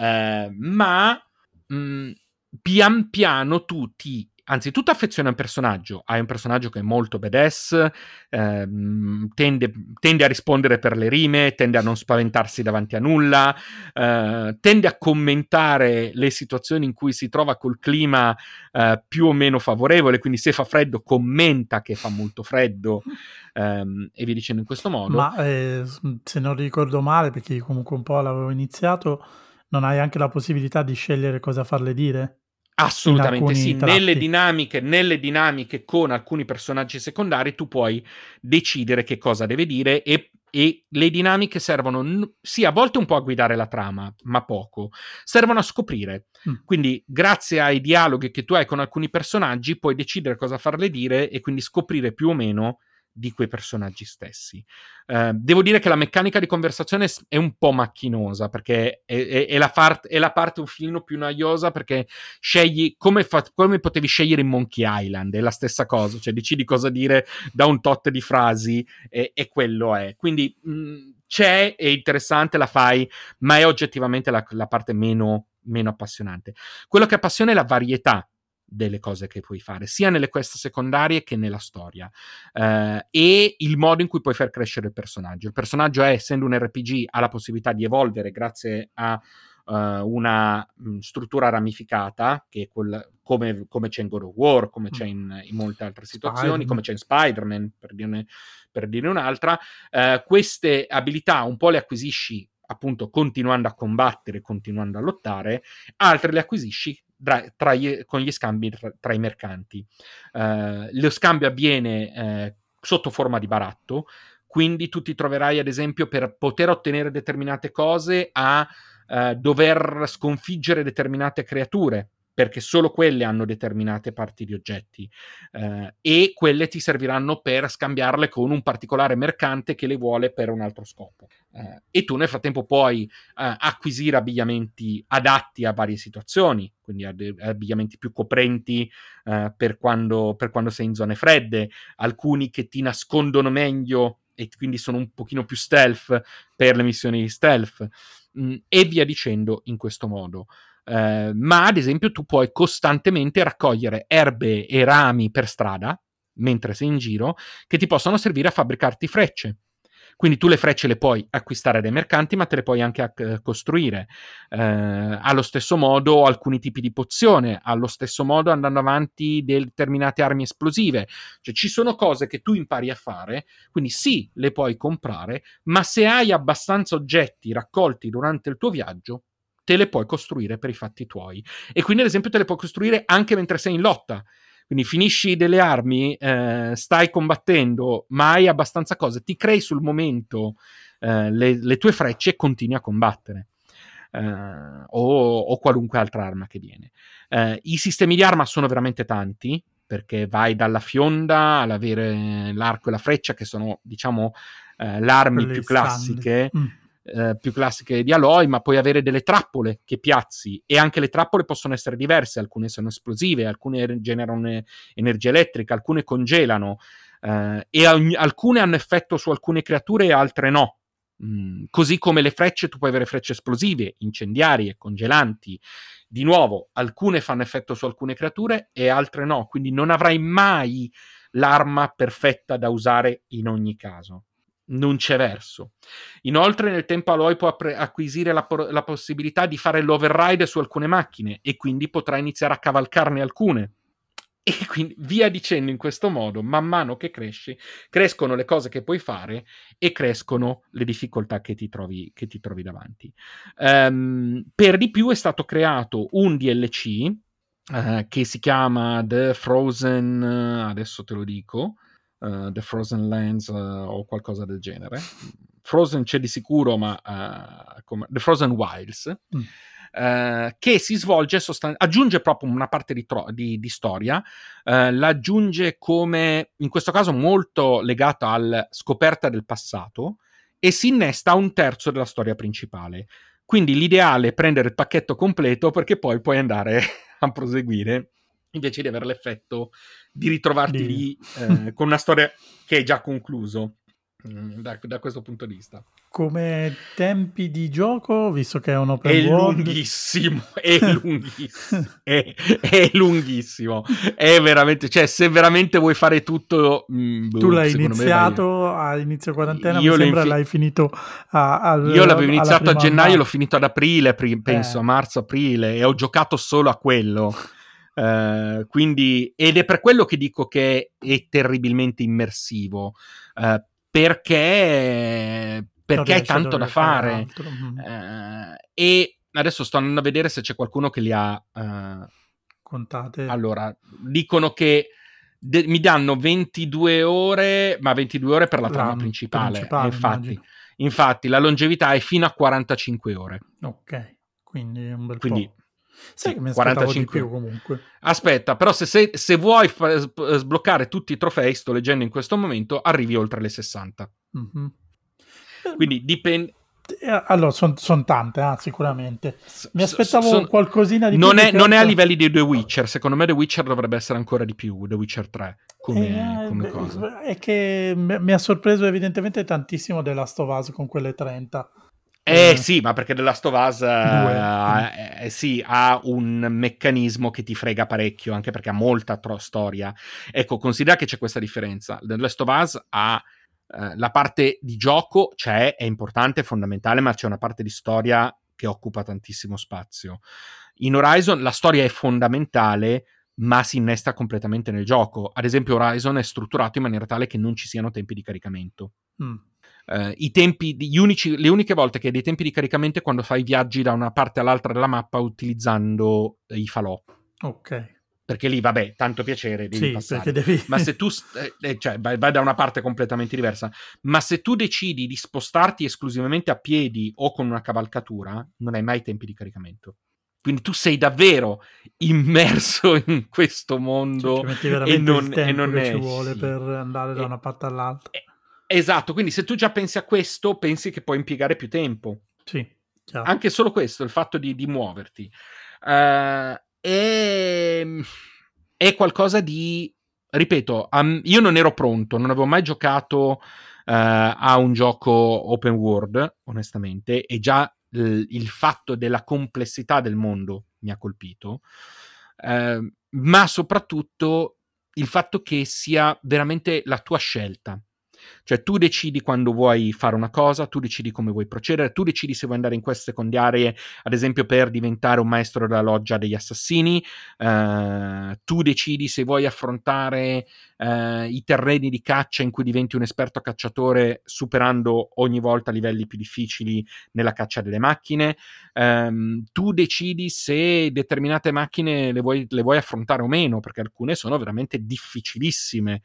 Mm. Eh, ma mh, mm, pian piano tu ti anzitutto affezione a un personaggio, hai un personaggio che è molto badass, ehm, tende, tende, a rispondere per le rime, tende a non spaventarsi davanti a nulla, eh, tende a commentare le situazioni in cui si trova col clima eh, più o meno favorevole, quindi se fa freddo commenta che fa molto freddo ehm, e via dicendo in questo modo. Ma eh, se non ricordo male, perché comunque un po' l'avevo iniziato, non hai anche la possibilità di scegliere cosa farle dire? Assolutamente sì, nelle dinamiche, nelle dinamiche con alcuni personaggi secondari tu puoi decidere che cosa deve dire e, e le dinamiche servono n- sì a volte un po' a guidare la trama, ma poco, servono a scoprire. Mm. Quindi grazie ai dialoghi che tu hai con alcuni personaggi puoi decidere cosa farle dire e quindi scoprire più o meno di quei personaggi stessi. Uh, devo dire che la meccanica di conversazione è un po' macchinosa perché è, è, è, la, part, è la, parte un filino più noiosa perché scegli come, fa, come, potevi scegliere in Monkey Island, è la stessa cosa, cioè decidi cosa dire da un tot di frasi e, e quello è. Quindi mh, mm, c'è, è interessante, la fai, ma è oggettivamente la, la parte meno, meno appassionante. Quello che appassiona è la varietà delle cose che puoi fare, sia nelle quest secondarie che nella storia, eh, e il modo in cui puoi far crescere il personaggio. Il personaggio è, essendo un RPG, ha la possibilità di evolvere grazie a uh, una mh, mm, struttura ramificata, che è quel, come, come, c'è in God of War, come c'è in, in molte altre situazioni, Spider-Man. come c'è in Spider-Man, per dirne, per dirne un'altra. Uh, queste abilità un po' le acquisisci appunto continuando a combattere, continuando a lottare, altre le acquisisci tra, tra con gli scambi tra, tra i mercanti. Uh, lo scambio avviene uh, sotto forma di baratto, quindi tu ti troverai ad esempio per poter ottenere determinate cose a uh, dover sconfiggere determinate creature perché solo quelle hanno determinate parti di oggetti eh, e quelle ti serviranno per scambiarle con un particolare mercante che le vuole per un altro scopo. Eh, e tu nel frattempo puoi eh, acquisire abbigliamenti adatti a varie situazioni, quindi abbigliamenti più coprenti eh, per quando, per quando sei in zone fredde, alcuni che ti nascondono meglio e quindi sono un pochino più stealth per le missioni di stealth mh, mm, e via dicendo in questo modo. Eh, ma ad esempio tu puoi costantemente raccogliere erbe e rami per strada mentre sei in giro che ti possono servire a fabbricarti frecce. Quindi tu le frecce le puoi acquistare dai mercanti, ma te le puoi anche ac- costruire. Eh, allo stesso modo alcuni tipi di pozione, allo stesso modo andando avanti determinate armi esplosive. Cioè ci sono cose che tu impari a fare, quindi sì, le puoi comprare, ma se hai abbastanza oggetti raccolti durante il tuo viaggio, te le puoi costruire per i fatti tuoi. E quindi, ad esempio, te le puoi costruire anche mentre sei in lotta. Quindi finisci delle armi, eh, stai combattendo, ma hai abbastanza cose, ti crei sul momento eh, le, le, tue frecce e continui a combattere. Eh, o, o, qualunque altra arma che viene. Eh, I sistemi di arma sono veramente tanti, perché vai dalla fionda all'avere l'arco e la freccia, che sono, diciamo, eh, le armi più classiche. Mm eh, più classiche di Aloy, ma puoi avere delle trappole che piazzi e anche le trappole possono essere diverse, alcune sono esplosive, alcune generano energia elettrica, alcune congelano eh, e ogni, alcune hanno effetto su alcune creature e altre no. Mm, così come le frecce, tu puoi avere frecce esplosive, incendiarie, congelanti. Di nuovo, alcune fanno effetto su alcune creature e altre no, quindi non avrai mai l'arma perfetta da usare in ogni caso non c'è verso. Inoltre nel tempo Aloy può appre- acquisire la, por- la, possibilità di fare l'override su alcune macchine e quindi potrà iniziare a cavalcarne alcune. E quindi via dicendo in questo modo, man mano che cresci, crescono le cose che puoi fare e crescono le difficoltà che ti trovi, che ti trovi davanti. Um, per di più è stato creato un DLC uh, eh, che si chiama The Frozen, adesso te lo dico, uh, The Frozen Lands uh, o qualcosa del genere. Frozen c'è di sicuro, ma uh, come, The Frozen Wilds. Mm. Uh, che si svolge sostan- aggiunge proprio una parte di, tro- di, di storia, uh, l'aggiunge come in questo caso molto legato alla scoperta del passato e si innesta a un terzo della storia principale. Quindi l'ideale è prendere il pacchetto completo perché poi puoi andare a proseguire invece di avere l'effetto di ritrovarti di... lì eh, con una storia che è già concluso. Mm, da, da, questo punto di vista. Come tempi di gioco, visto che è un open è world... Lunghissimo, è lunghissimo, è, è, lunghissimo, è veramente, cioè se veramente vuoi fare tutto... Mh, mm, tu l'hai iniziato a inizio quarantena, io mi sembra infi... l'hai finito a, a, Io l'avevo iniziato a gennaio, l'ho finito ad aprile, penso, eh. a marzo-aprile, e ho giocato solo a quello. Uh, quindi, ed è per quello che dico che è terribilmente immersivo, uh, perché, perché hai tanto da fare. Uh, e adesso sto andando a vedere se c'è qualcuno che li ha contate. Allora, dicono che de- mi danno 22 ore, ma 22 ore per la trama la principale. principale infatti, infatti, la longevità è fino a 45 ore. Ok, quindi è un bel quindi, po' Sai che mi aspettavo 45. di più comunque. Aspetta, però se, se- se vuoi fa- sb- sbloccare tutti i trofei, sto leggendo in questo momento, arrivi oltre le 60. Mhm. Quindi dipende... Eh, Allora, sono tante, ah, sicuramente. Mi aspettavo son- qualcosina di non più. è, non è a livelli di The Witcher. Secondo me The Witcher dovrebbe essere ancora di più. The Witcher 3 come, Eh, come cosa. È che mi mi ha sorpreso evidentemente tantissimo The Last of Us con quelle 30. Eh Eh, sì, ma perché The Last of Us eh, eh, sì, ha un meccanismo che ti frega parecchio, anche perché ha molta tro- storia. Ecco, considera che c'è questa differenza. The Last of Us ha eh, la parte di gioco, c'è, è importante, è fondamentale, ma c'è una parte di storia che occupa tantissimo spazio. In Horizon la storia è fondamentale, ma si innesta completamente nel gioco. Ad esempio, Horizon è strutturato in maniera tale che non ci siano tempi di caricamento. mm, Eh, i tempi, unici- le uniche volte che hai dei tempi di caricamento è quando fai viaggi da una parte all'altra della mappa utilizzando i falò. ok. Perché lì, vabbè, tanto piacere, devi Sì, passare. devi... Ma se tu, eh, eh, cioè, vai, vai da una parte completamente diversa, ma se tu decidi di spostarti esclusivamente a piedi o con una cavalcatura, non hai mai tempi di caricamento. Quindi tu sei davvero immerso in questo Cioè, mondo. ci metti veramente e non- e non che è- ci vuole sì. per andare da E- una parte all'altra. Eh, Esatto, quindi se tu già pensi a questo, pensi che puoi impiegare più tempo. Sì, chiaro. Anche solo questo, il fatto di, di muoverti. Eh, è, è qualcosa di... Ripeto, am- io non ero pronto, non avevo mai giocato eh, a un gioco open world, onestamente, e già l- il fatto della complessità del mondo mi ha colpito, eh, ma soprattutto il fatto che sia veramente la tua scelta. Cioè tu decidi quando vuoi fare una cosa, tu decidi come vuoi procedere, tu decidi se vuoi andare in queste secondarie, ad esempio per diventare un maestro della loggia degli assassini, eh, tu decidi se vuoi affrontare eh, i terreni di caccia in cui diventi un esperto cacciatore superando ogni volta livelli più difficili nella caccia delle macchine, Ehm, tu decidi se determinate macchine le vuoi, le vuoi affrontare o meno, perché alcune sono veramente difficilissime.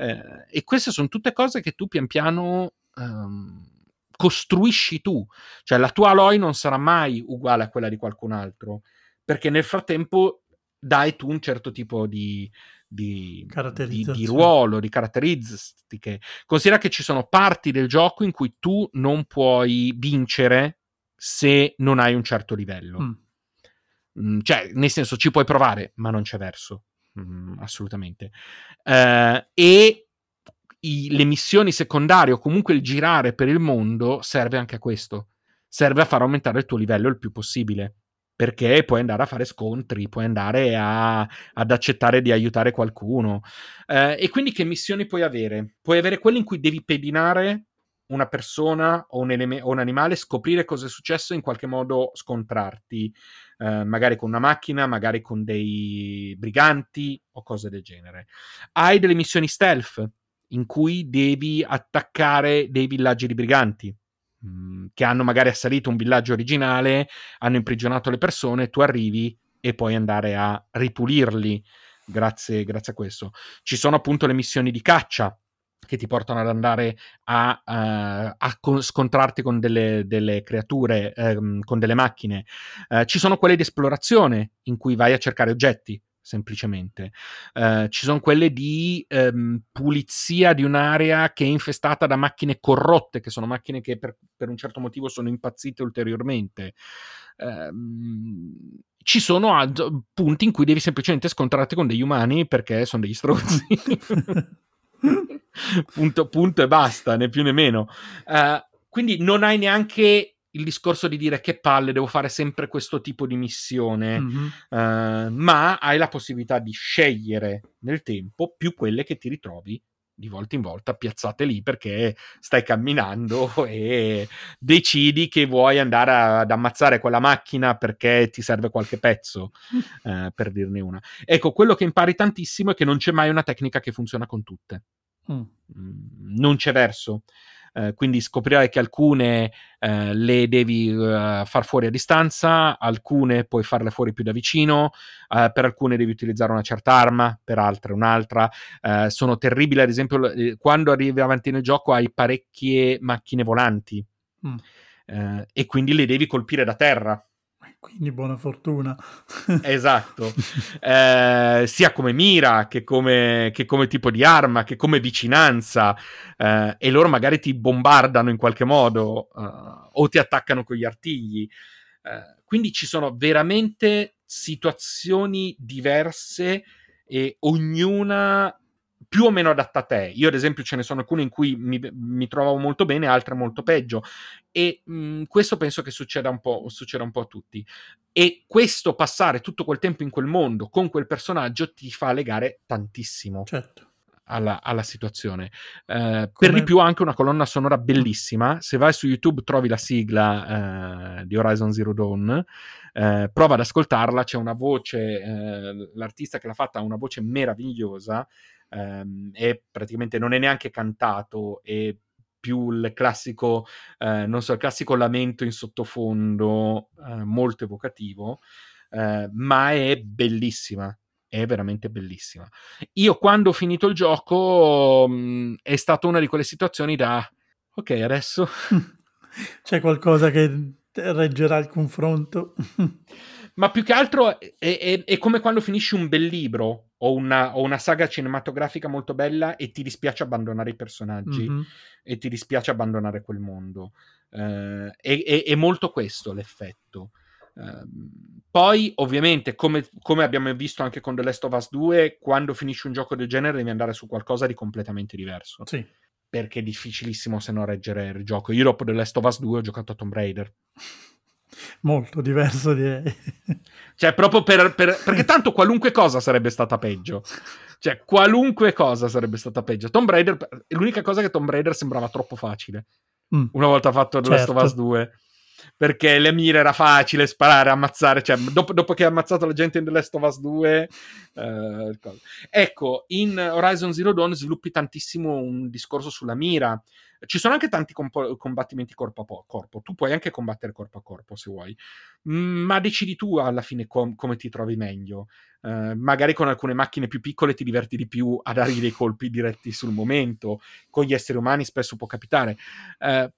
Eh, e queste sono tutte cose che tu pian piano ehm, costruisci tu. Cioè la tua Aloy non sarà mai uguale a quella di qualcun altro, perché nel frattempo dai tu un certo tipo di, di, di, di ruolo, di caratteristiche. Considera che ci sono parti del gioco in cui tu non puoi vincere se non hai un certo livello. Mm. Mm, cioè, nel senso, ci puoi provare, ma non c'è verso. Assolutamente. Eh, e i- le missioni secondarie o comunque il girare per il mondo serve anche a questo. Serve a far aumentare il tuo livello il più possibile. Perché puoi andare a fare scontri, puoi andare a- ad accettare di aiutare qualcuno. Eh, e quindi che missioni puoi avere? Puoi avere quelle in cui devi pedinare una persona o un, eleme- o un animale, scoprire cosa è successo e in qualche modo scontrarti, eh, magari con una macchina, magari con dei briganti o cose del genere. Hai delle missioni stealth in cui devi attaccare dei villaggi di briganti mh, che hanno magari assalito un villaggio originale, hanno imprigionato le persone, tu arrivi e puoi andare a ripulirli grazie, grazie a questo. Ci sono appunto le missioni di caccia che ti portano ad andare a, eh, a con- scontrarti con delle, delle creature, ehm, con delle macchine. Eh, ci sono quelle di esplorazione in cui vai a cercare oggetti semplicemente. Eh, ci sono quelle di ehm, pulizia di un'area che è infestata da macchine corrotte, che sono macchine che per, per un certo motivo sono impazzite ulteriormente. Ehm, ci sono ad- punti in cui devi semplicemente scontrarti con degli umani perché sono degli stronzi. punto, punto e basta, né più né meno. Eh, quindi non hai neanche il discorso di dire che palle, devo fare sempre questo tipo di missione, Mhm. eh, ma hai la possibilità di scegliere nel tempo più quelle che ti ritrovi di volta in volta piazzate lì perché stai camminando e decidi che vuoi andare a- ad ammazzare quella macchina perché ti serve qualche pezzo, eh, per dirne una. Ecco, quello che impari tantissimo è che non c'è mai una tecnica che funziona con tutte. Mm. Mm, non c'è verso. Eh, quindi scoprirai che alcune eh, le devi eh, far fuori a distanza, alcune puoi farle fuori più da vicino, eh, per alcune devi utilizzare una certa arma, per altre un'altra. Eh, sono terribili, ad esempio, quando arrivi avanti nel gioco hai parecchie macchine volanti Mm. e quindi le devi colpire da terra. Quindi buona fortuna. esatto. Eh, sia come mira che come, che come, tipo di arma, che come vicinanza. Eh, e loro magari ti bombardano in qualche modo uh, o ti attaccano con gli artigli. Eh, quindi ci sono veramente situazioni diverse e ognuna più o meno adatta a te. Io, ad esempio, ce ne sono alcune in cui mi, mi trovavo molto bene, altre molto peggio. E mh, mm, questo penso che succeda un, po', succeda un po' a tutti. E questo passare tutto quel tempo in quel mondo con quel personaggio ti fa legare tantissimo. Certo. Alla, alla, situazione. Uh, per di più, anche una colonna sonora bellissima. Se vai su YouTube, trovi la sigla uh, di Horizon Zero Dawn. Uh, prova ad ascoltarla. C'è una voce, l'artista che l'ha fatta ha una voce meravigliosa ehm, e praticamente non è neanche cantato, è più il classico, eh, non so, il classico lamento in sottofondo, eh, molto evocativo, eh, ma è bellissima. È veramente bellissima. Io quando ho finito il gioco mh, mm, è stata una di quelle situazioni da ok, adesso c'è qualcosa che reggerà il confronto. ma più che altro è, è, è, come quando finisci un bel libro o una, o una, saga cinematografica molto bella e ti dispiace abbandonare i personaggi mm-hmm. e ti dispiace abbandonare quel mondo. Uh, è, è, è, molto questo l'effetto. Uh, poi, ovviamente, come, come, abbiamo visto anche con The Last of Us 2, quando finisci un gioco del genere devi andare su qualcosa di completamente diverso. Sì. Perché è difficilissimo se no reggere il gioco. Io dopo The Last of Us 2 ho giocato a Tomb Raider. Molto diverso direi. Cioè, proprio per, per, perché tanto qualunque cosa sarebbe stata peggio. Cioè, qualunque cosa sarebbe stata peggio. Tomb Raider, l'unica cosa che Tomb Raider sembrava troppo facile. Mm. Una volta fatto The certo. Last of Us 2. Perché le mire era facile sparare, ammazzare. Cioè, dopo, dopo che ha ammazzato la gente in The Last of Us 2. Eh, ecco, in Horizon Zero Dawn sviluppi tantissimo un discorso sulla mira ci sono anche tanti comp- combattimenti corpo a corpo, tu puoi anche combattere corpo a corpo se vuoi, mm, ma decidi tu alla fine com- come ti trovi meglio. Uh, magari con alcune macchine più piccole ti diverti di più a dargli dei colpi diretti sul momento, con gli esseri umani spesso può capitare. Uh,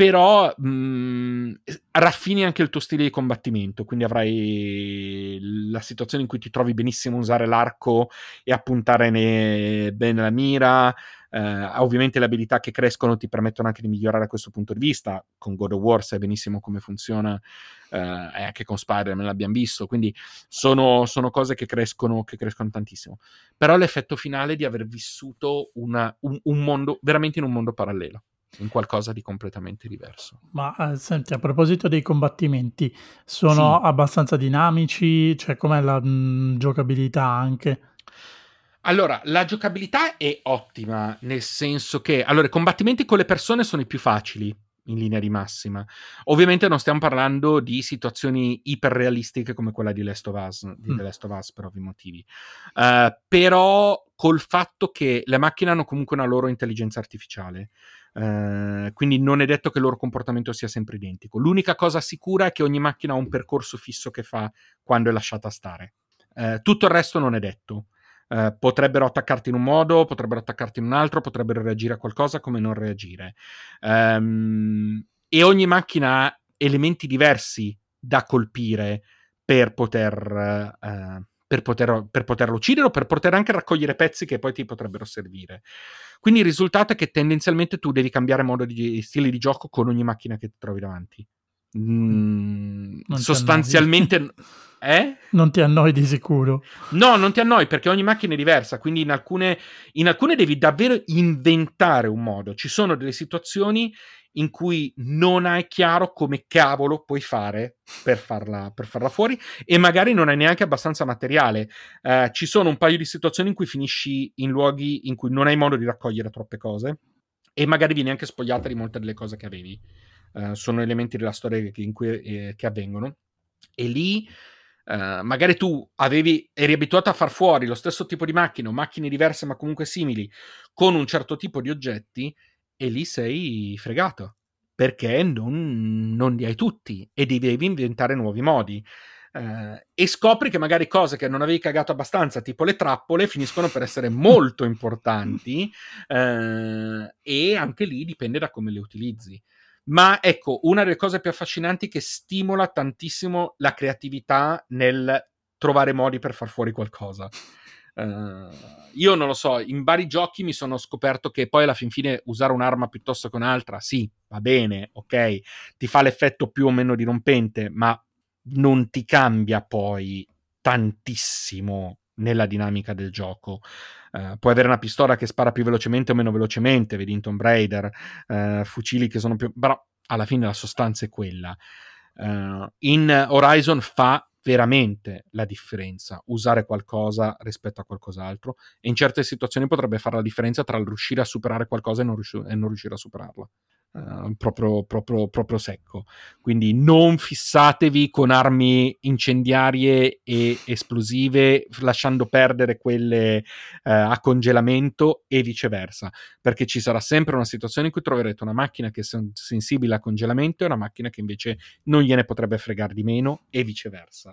però mh, mm, raffini anche il tuo stile di combattimento, quindi avrai la situazione in cui ti trovi benissimo a usare l'arco e a puntare ne- bene la mira, Uh, ovviamente le abilità che crescono ti permettono anche di migliorare da questo punto di vista. Con God of War sai benissimo come funziona, uh, e anche con Spider-Man l'abbiamo visto. Quindi sono, sono cose che crescono, che crescono, tantissimo. Però l'effetto finale è di aver vissuto una, un, un mondo, veramente in un mondo parallelo in qualcosa di completamente diverso. Ma eh, senti, a proposito dei combattimenti, sono sì. abbastanza dinamici? Cioè, com'è la mh, giocabilità anche? Allora, la giocabilità è ottima, nel senso che allora, i combattimenti con le persone sono i più facili in linea di massima. Ovviamente non stiamo parlando di situazioni iperrealistiche come quella di Last of Us, di mm. The Last of Us per ovvi motivi. Uh, però col fatto che le macchine hanno comunque una loro intelligenza artificiale. Uh, quindi non è detto che il loro comportamento sia sempre identico. L'unica cosa sicura è che ogni macchina ha un percorso fisso che fa quando è lasciata stare. Uh, tutto il resto non è detto. Eh, potrebbero attaccarti in un modo, potrebbero attaccarti in un altro, potrebbero reagire a qualcosa come non reagire. Um, e ogni macchina ha elementi diversi da colpire per poter, uh, per, poter, per poterlo uccidere o per poter anche raccogliere pezzi che poi ti potrebbero servire. Quindi il risultato è che tendenzialmente tu devi cambiare modo di stile di gioco con ogni macchina che ti trovi davanti. Mm, sostanzialmente Eh? Non ti annoi di sicuro. No, non ti annoi perché ogni macchina è diversa, quindi in alcune, in alcune devi davvero inventare un modo. Ci sono delle situazioni in cui non hai chiaro come cavolo puoi fare per farla, per farla fuori e magari non hai neanche abbastanza materiale. Uh, ci sono un paio di situazioni in cui finisci in luoghi in cui non hai modo di raccogliere troppe cose e magari vieni anche spogliata di molte delle cose che avevi. Uh, sono elementi della storia che, cui, eh, che avvengono. E lì Uh, magari tu avevi, eri abituato a far fuori lo stesso tipo di macchine o macchine diverse ma comunque simili con un certo tipo di oggetti e lì sei fregato perché non, non li hai tutti e devi inventare nuovi modi. Uh, e scopri che magari cose che non avevi cagato abbastanza, tipo le trappole, finiscono per essere molto importanti uh, e anche lì dipende da come le utilizzi. Ma ecco, una delle cose più affascinanti che stimola tantissimo la creatività nel trovare modi per far fuori qualcosa. Uh, io non lo so, in vari giochi mi sono scoperto che poi alla fin fine usare un'arma piuttosto che un'altra, sì, va bene, ok, ti fa l'effetto più o meno dirompente, ma non ti cambia poi tantissimo nella dinamica del gioco. Uh, puoi avere una pistola che spara più velocemente o meno velocemente, vedi in Tomb Raider, uh, fucili che sono più... però alla fine la sostanza è quella. Uh, in Horizon fa veramente la differenza usare qualcosa rispetto a qualcos'altro e in certe situazioni potrebbe fare la differenza tra riuscire a superare qualcosa e non, riusci- e non riuscire a superarla. Uh, proprio, proprio, proprio, secco. Quindi non fissatevi con armi incendiarie e esplosive, lasciando perdere quelle uh, a congelamento e viceversa, perché ci sarà sempre una situazione in cui troverete una macchina che è sen- sensibile a congelamento e una macchina che invece non gliene potrebbe fregare di meno e viceversa.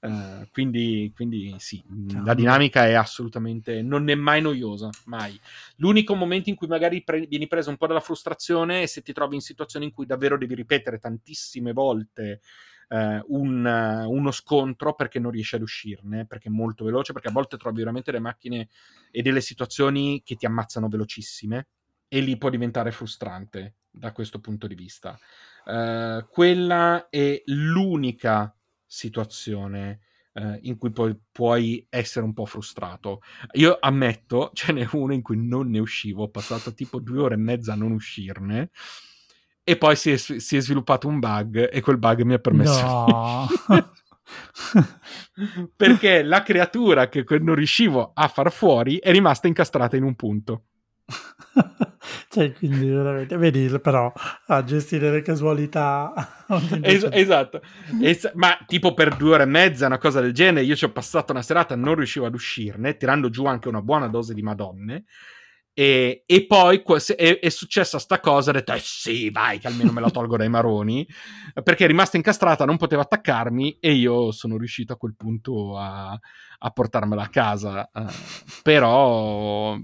Uh, quindi, quindi, sì, Ciao. la dinamica è assolutamente non è mai noiosa, mai. L'unico momento in cui magari pre- vieni preso un po' dalla frustrazione è se ti trovi in situazioni in cui davvero devi ripetere tantissime volte uh, un, uh, uno scontro perché non riesci ad uscirne, perché è molto veloce, perché a volte trovi veramente delle macchine e delle situazioni che ti ammazzano velocissime e lì può diventare frustrante da questo punto di vista. quella è l'unica situazione eh, in cui poi puoi essere un po' frustrato. Io ammetto, ce n'è uno in cui non ne uscivo, ho passato tipo due ore e mezza a non uscirne. E poi si è, si è sviluppato un bug e quel bug mi ha permesso no. perché la creatura che non riuscivo a far fuori è rimasta incastrata in un punto. cioè, quindi veramente, vedi però a gestire le casualità. es- esatto, es- ma tipo per due ore e mezza, una cosa del genere, io ci ho passato una serata, non riuscivo ad uscirne, tirando giù anche una buona dose di madonne. E, e poi è, è, successa sta cosa, ho detto, eh sì, vai, che almeno me la tolgo dai maroni, perché è rimasta incastrata, non poteva attaccarmi e io sono riuscito a quel punto a, a portarmela a casa. Uh, però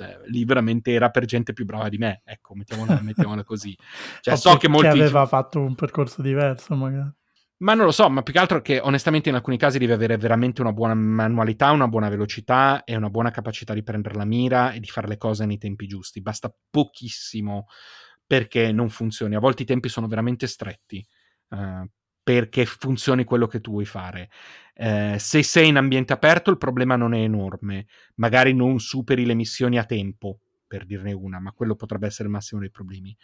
eh, lì veramente era per gente più brava di me, ecco, mettiamola, mettiamola così. Cioè, so che molti... aveva fatto un percorso diverso magari. Ma non lo so, ma più che altro che onestamente in alcuni casi devi avere veramente una buona manualità, una buona velocità e una buona capacità di prendere la mira e di fare le cose nei tempi giusti. Basta pochissimo perché non funzioni. A volte i tempi sono veramente stretti. Uh, perché funzioni quello che tu vuoi fare. Eh, se sei in ambiente aperto il problema non è enorme, magari non superi le missioni a tempo, per dirne una, ma quello potrebbe essere il massimo dei problemi.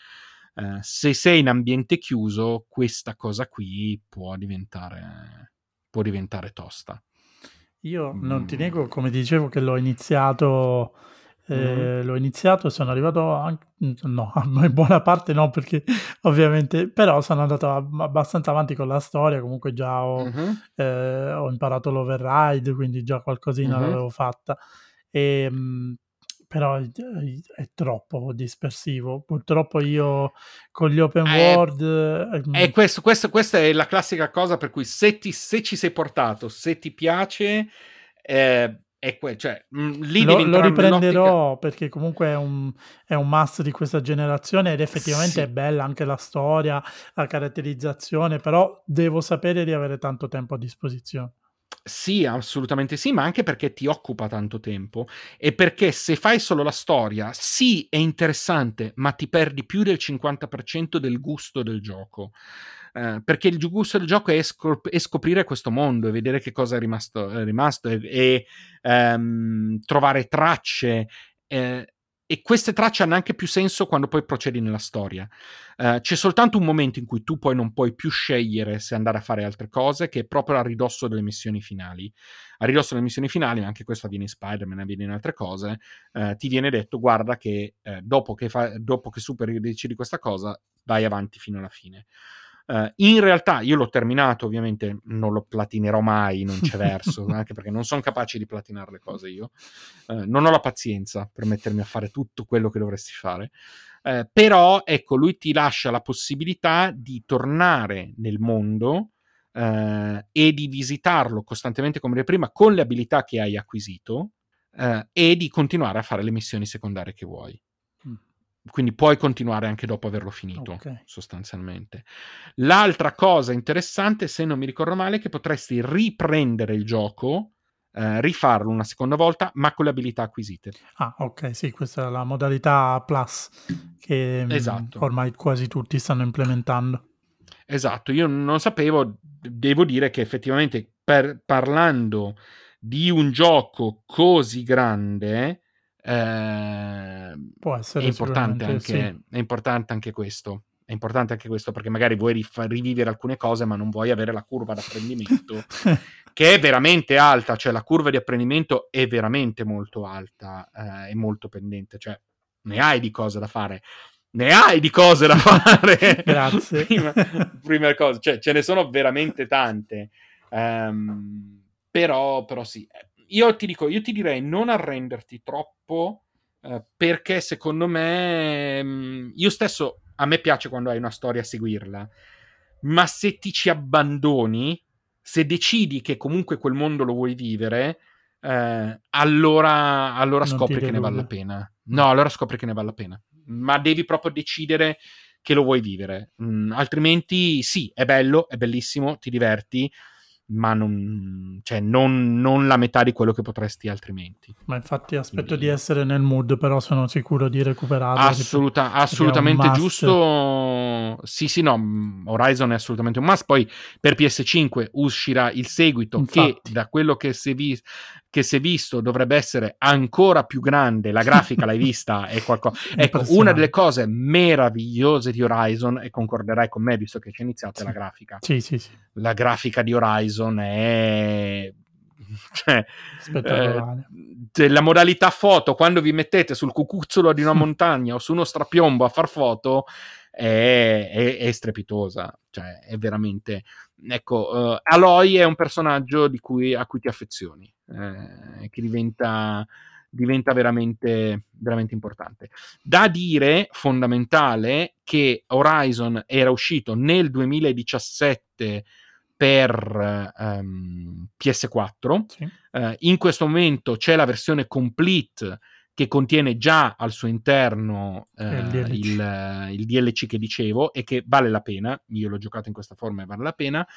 Eh, se sei in ambiente chiuso, questa cosa qui può diventare, può diventare tosta. Io non ti mm. nego, come dicevo, che l'ho iniziato mm l'ho iniziato e sono arrivato anche, no, in buona parte no, perché ovviamente, però sono andato abbastanza avanti con la storia, comunque già ho, mm-hmm. eh, ho imparato l'override, quindi già qualcosina mm-hmm. l'avevo fatta. E, ehm, però è, è, troppo dispersivo. Purtroppo io con gli open eh, world... Eh, eh questo, questo, questa è la classica cosa per cui se, ti, se ci sei portato, se ti piace... Eh, è que- cioè, mh, mm, lì lo, lo riprenderò perché comunque è un, è un must di questa generazione ed effettivamente sì. è bella anche la storia, la caratterizzazione, però devo sapere di avere tanto tempo a disposizione. Sì, assolutamente sì, ma anche perché ti occupa tanto tempo e perché se fai solo la storia, sì, è interessante, ma ti perdi più del 50% del gusto del gioco. Eh, perché il gusto del gioco è, scop- è, scoprire questo mondo e vedere che cosa è rimasto, è rimasto e, e ehm, trovare tracce. Eh, e queste tracce hanno anche più senso quando poi procedi nella storia. Uh, c'è soltanto un momento in cui tu poi non puoi più scegliere se andare a fare altre cose, che è proprio a ridosso delle missioni finali. A ridosso delle missioni finali, ma anche questo avviene in Spider-Man, avviene in altre cose, uh, ti viene detto, guarda che, uh, dopo, che fa- dopo che superi decidi questa cosa, vai avanti fino alla fine. Uh, in realtà io l'ho terminato, ovviamente non lo platinerò mai, non c'è verso, anche perché non sono capace di platinare le cose io. Uh, non ho la pazienza per mettermi a fare tutto quello che dovresti fare. Uh, però, ecco, lui ti lascia la possibilità di tornare nel mondo e di visitarlo costantemente come prima con le abilità che hai acquisito e di continuare a fare le missioni secondarie che vuoi. Quindi puoi continuare anche dopo averlo finito, Ok. sostanzialmente. L'altra cosa interessante, se non mi ricordo male, è che potresti riprendere il gioco, eh, rifarlo una seconda volta, ma con le abilità acquisite. Ah, ok, sì, questa è la modalità Plus che mm, Esatto. ormai quasi tutti stanno implementando. Esatto, io non sapevo, devo dire che effettivamente per- parlando di un gioco così grande, eh, Può è essere importante, anche, sicuramente, è importante anche questo. È importante anche questo perché magari vuoi rif- rivivere alcune cose, ma non vuoi avere la curva d'apprendimento sì. che è veramente alta, cioè la curva di apprendimento è veramente molto alta eh, e molto pendente, cioè ne hai di cose da fare. Ne hai di cose da fare. Grazie. prima, prima cosa, cioè ce ne sono veramente tante. Ehm, però, però sì, io ti dico, io ti direi non arrenderti troppo eh, perché secondo me mh, io stesso a me piace quando hai una storia a seguirla, ma se ti ci abbandoni, se decidi che comunque quel mondo lo vuoi vivere, eh, allora, allora scopri che ne vale la pena. No, allora scopri che ne vale la pena. Ma devi proprio decidere che lo vuoi vivere. Mm, altrimenti, sì, è bello, è bellissimo, ti diverti, ma non, cioè, non, non la metà di quello che potresti altrimenti. Ma infatti aspetto Quindi- di essere nel mood, però sono sicuro di recuperarlo. Assoluta- assolutamente must. Sì, sì, no. mm, Horizon è assolutamente un must. Poi per PS5 uscirà il seguito, che Infatti. da quello che si, è vi- che si è visto dovrebbe essere ancora più grande. La grafica l'hai vista? È qualcosa. Ecco, una delle cose meravigliose di Horizon, e concorderai con me visto che iniziata, è la Sì. grafica. Sì, sì, sì, La grafica di Horizon è. Cioè, spettacolare. eh, la modalità foto quando vi mettete sul cucuzzolo di una montagna o su uno strapiombo a far foto è, è- è strepitosa cioè è veramente ecco eh, Aloy è un personaggio di cui, a cui ti affezioni eh, che diventa diventa veramente, veramente importante da dire fondamentale che Horizon era uscito nel 2017 per ehm, PS4 Sì. eh, in questo momento c'è la versione complete che contiene già al suo interno eh, Il DLC. il, eh, il DLC che dicevo e che vale la pena. Io l'ho giocato in questa forma e vale la pena.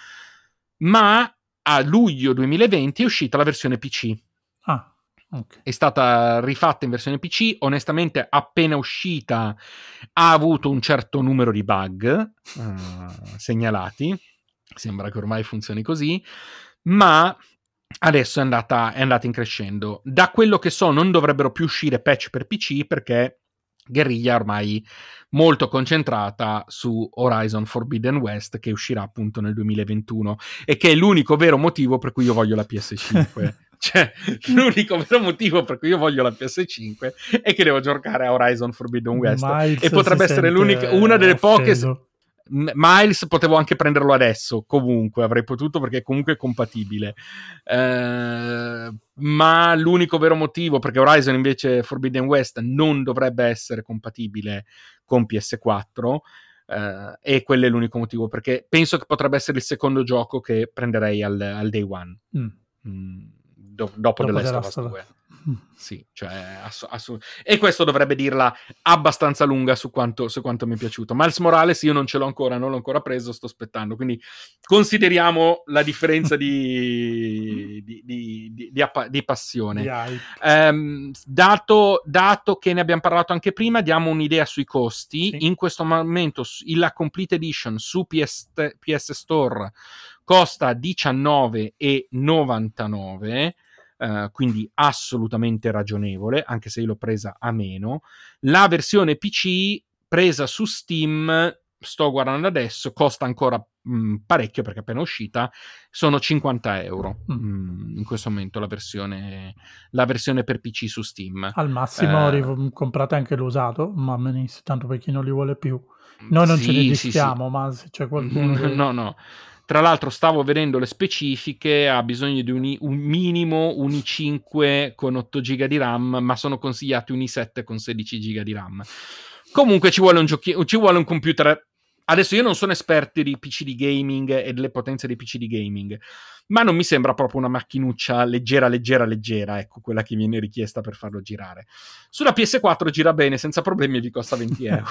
Ma a luglio 2020 è uscita la versione PC. Ah, ok. È stata rifatta in versione PC. Onestamente, appena uscita, ha avuto un certo numero di bug eh, segnalati. Sembra che ormai funzioni così. Ma adesso è andata, è andata in crescendo. Da quello che so, non dovrebbero più uscire patch per PC perché Guerriglia è ormai molto concentrata su Horizon Forbidden West che uscirà appunto nel 2021 e che è l'unico vero motivo per cui io voglio la PS5. cioè, l'unico vero motivo per cui io voglio la PS5 è che devo giocare a Horizon Forbidden West. Miles e potrebbe essere l'unica, una delle poche offeso. M- Miles potevo anche prenderlo adesso, comunque avrei potuto perché comunque è compatibile. Eh, ma l'unico vero motivo perché Horizon invece Forbidden West non dovrebbe essere compatibile con PS4 eh, e quello è l'unico motivo perché penso che potrebbe essere il secondo gioco che prenderei al, al day one. Mm. Mm, do- dopo, Dopo The Last of Us of 2. Sì, cioè, ass- assu- e questo dovrebbe dirla abbastanza lunga su quanto, su quanto mi è piaciuto. Miles Morales io non ce l'ho ancora, non l'ho ancora preso, sto aspettando. Quindi consideriamo la differenza di, di, di- di- appa- passione. Ehm, dato, dato che ne abbiamo parlato anche prima, diamo un'idea sui costi. Sì. In questo momento la Complete Edition su PS, PS Store costa 19,99. Eh, quindi assolutamente ragionevole, anche se io l'ho presa a meno. La versione PC presa su Steam, sto guardando adesso, costa ancora mh, parecchio perché è appena uscita, sono 50 euro Mm. mh, in questo momento la versione, la versione per PC su Steam. Al massimo Eh, riv- comprate anche l'usato, ma benissimo, tanto per chi non li vuole più. Noi non ce ne Sì, sì, disfiamo, ma se c'è qualcuno che... No, no. Tra l'altro stavo vedendo le specifiche, ha bisogno di un, i- un minimo un i5 con 8 GB di RAM, ma sono consigliati un i7 con 16 GB di RAM. Comunque ci vuole un, giochi- ci vuole un computer Adesso io non sono esperto di PC di gaming e delle potenze dei PC di gaming, ma non mi sembra proprio una macchinuccia leggera, leggera, leggera, ecco, quella che viene richiesta per farlo girare. Sulla PS4 gira bene, senza problemi, e vi costa 20 euro.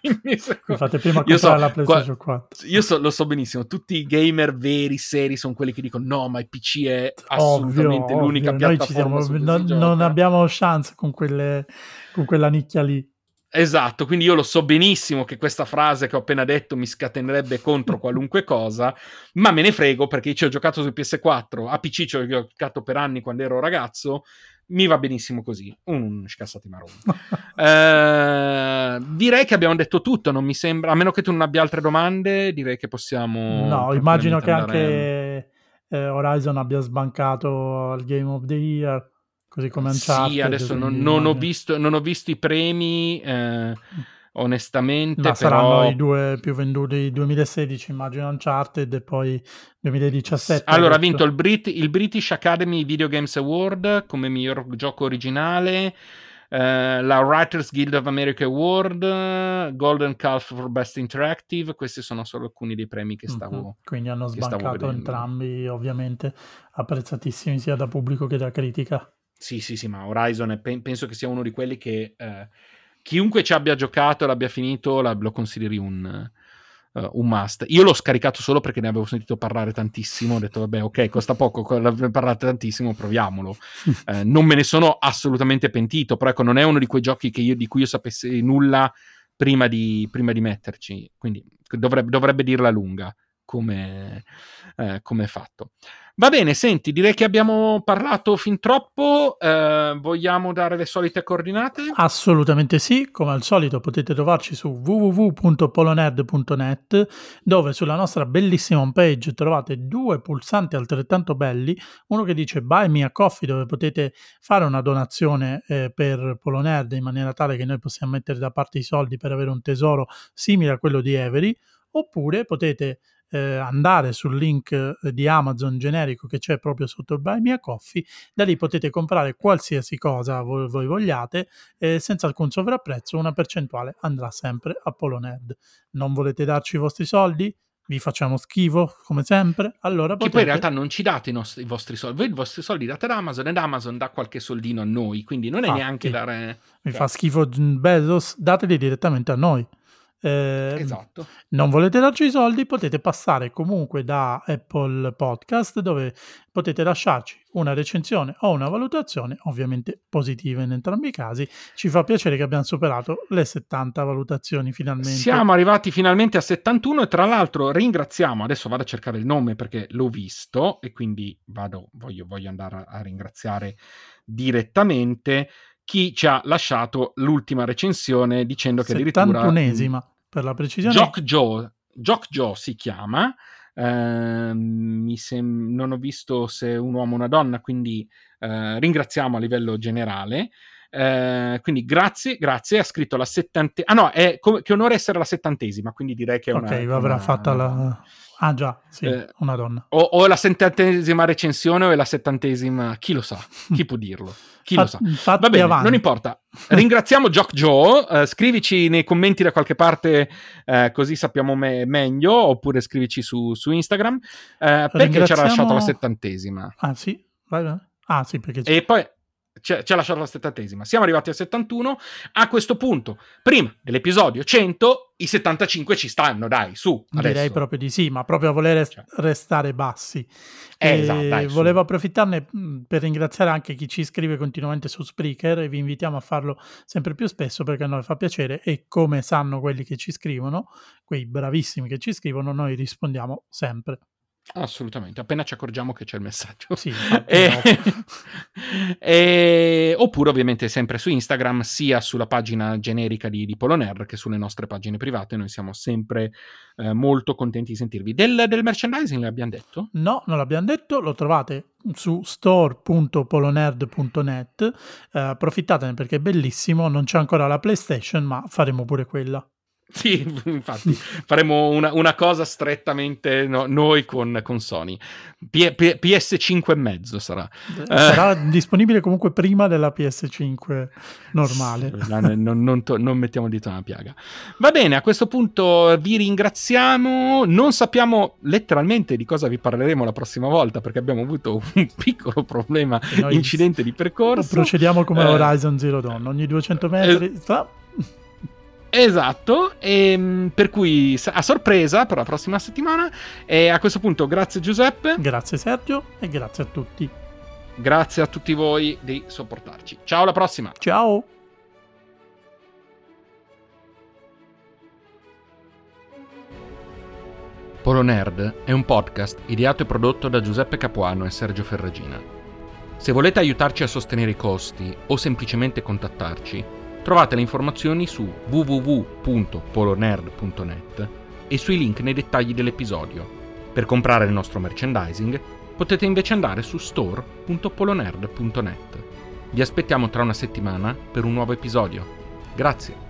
Mi fate prima comprare so, la PlayStation 4. Io so, lo so benissimo, tutti i gamer veri, seri, sono quelli che dicono no, ma il PC è assolutamente ovvio, l'unica ovvio. piattaforma. Siamo, non, non abbiamo chance con, quelle, con quella nicchia lì. Esatto, quindi io lo so benissimo che questa frase che ho appena detto mi scatenerebbe contro qualunque cosa, ma me ne frego perché ci ho giocato su PS4, a PC ci ho giocato per anni quando ero ragazzo, mi va benissimo così, un scassati marrone. eh, direi che abbiamo detto tutto, non mi sembra, a meno che tu non abbia altre domande, direi che possiamo... No, immagino che anche eh, Horizon abbia sbancato al Game of the Year così come Uncharted. Sì, adesso non, non, ho visto, non, ho visto, i premi, eh, onestamente. Ma però... saranno i due più venduti 2016, immagino Uncharted, e poi 2017. Allora, ha vinto il, Brit- il, British Academy Video Games Award come miglior gioco originale. Uh, la Writers Guild of America Award, Golden Calf for Best Interactive, questi sono solo alcuni dei premi che stavo mm-hmm. Quindi hanno sbancato entrambi, ovviamente apprezzatissimi sia da pubblico che da critica. Sì, sì, sì, ma Horizon è, penso che sia uno di quelli che eh, chiunque ci abbia giocato e l'abbia finito lo consideri un, uh, un, must. Io l'ho scaricato solo perché ne avevo sentito parlare tantissimo. Ho detto, vabbè, ok, costa poco, ne parlate tantissimo, proviamolo. eh, non me ne sono assolutamente pentito, però ecco, non è uno di quei giochi io, di cui io sapessi nulla prima di, prima di metterci. Quindi dovrebbe, dovrebbe dirla lunga come, eh, come fatto. Va bene, senti, direi che abbiamo parlato fin troppo. Eh, vogliamo dare le solite coordinate? Assolutamente sì. Come al solito potete trovarci su www.polonerd.net dove sulla nostra bellissima homepage trovate due pulsanti altrettanto belli. Uno che dice Buy Me a Coffee dove potete fare una donazione eh, per Polonerd in maniera tale che noi possiamo mettere da parte i soldi per avere un tesoro simile a quello di Avery. Oppure potete eh, andare sul link eh, di Amazon generico che c'è proprio sotto il Buy Me Coffee, da lì potete comprare qualsiasi cosa voi, voi vogliate eh, senza alcun sovrapprezzo, una percentuale andrà sempre a Poloned. Non volete darci i vostri soldi? vi facciamo schifo come sempre. Allora potete... Che poi in realtà non ci date i, nostri, i, vostri soldi, voi i vostri soldi date ad Amazon ed Amazon dà qualche soldino a noi, quindi non è Fatti. neanche dare... Mi fa schifo Bezos, dateli direttamente a noi. Eh, esatto. Non volete darci i soldi? Potete passare comunque da Apple Podcast dove potete lasciarci una recensione o una valutazione, ovviamente positiva in entrambi i casi. Ci fa piacere che abbiamo superato le 70 valutazioni finalmente. Siamo arrivati finalmente a 71 e tra l'altro ringraziamo, adesso vado a cercare il nome perché l'ho visto e quindi vado, voglio, voglio andare a, ringraziare direttamente chi ci ha lasciato l'ultima recensione dicendo che addirittura... 71esima per la precisione. Jock Joe, Jock Joe si chiama, eh, mi sem- non ho visto se è un uomo o una donna, quindi eh, ringraziamo a livello generale. Eh, quindi grazie, grazie, ha scritto la settantesima. Ah no, è come, che onore essere la settantesima, quindi direi che è una... Ok, avrà fatta la... Ah già, sì, eh, una donna. O, o, la settantesima recensione o la settantesima, chi lo sa, chi può dirlo, chi Fa, lo sa. Va bene, avanti. non importa. Ringraziamo Jock Joe, uh, scrivici nei commenti da qualche parte uh, così sappiamo me- meglio, oppure scrivici su, su Instagram, uh, perché ci ha lasciato la settantesima. Ah sì, vai, vai. Ah sì, perché... E poi ci ha lasciato la settantesima. Siamo arrivati a 71. A questo punto, prima dell'episodio 100, i 75 ci stanno, dai, su. Adesso. Direi proprio di sì, ma proprio a voler cioè. restare bassi. Eh, esatto, dai, volevo approfittarne per ringraziare anche chi ci scrive continuamente su Spreaker e vi invitiamo a farlo sempre più spesso perché a noi fa piacere e come sanno quelli che ci scrivono, quei bravissimi che ci scrivono, noi rispondiamo sempre. Assolutamente, appena ci accorgiamo che c'è il messaggio. Sì, e... e... Oppure ovviamente sempre su Instagram, sia sulla pagina generica di, di Poloner che sulle nostre pagine private. Noi siamo sempre eh, molto contenti di sentirvi. Del, del merchandising l'abbiamo detto? No, non l'abbiamo detto, lo trovate su store.polonerd.net. Eh, approfittatene perché è bellissimo, non c'è ancora la PlayStation, ma faremo pure quella. Sì, infatti, faremo una, una cosa strettamente no, noi con, con Sony. P- P- PS5 e mezzo sarà. Sarà eh. disponibile comunque prima della PS5 normale. non, non, to- non, mettiamo il dito nella piaga. Va bene, a questo punto vi ringraziamo. Non sappiamo letteralmente di cosa vi parleremo la prossima volta perché abbiamo avuto un piccolo problema, incidente di percorso. Procediamo come eh, Horizon Zero Dawn, ogni 200 metri... Eh, Esatto, e, ehm, per cui a sorpresa per la prossima settimana. E a questo punto grazie Giuseppe. Grazie Sergio e grazie a tutti. Grazie a tutti voi di sopportarci. Ciao alla prossima. Ciao. Polo Nerd è un podcast ideato e prodotto da Giuseppe Capuano e Sergio Ferragina. Se volete aiutarci a sostenere i costi o semplicemente contattarci, Trovate le informazioni su www.polonerd.net e sui link nei dettagli dell'episodio. Per comprare il nostro merchandising potete invece andare su store.polonerd.net. Vi aspettiamo tra una settimana per un nuovo episodio. Grazie.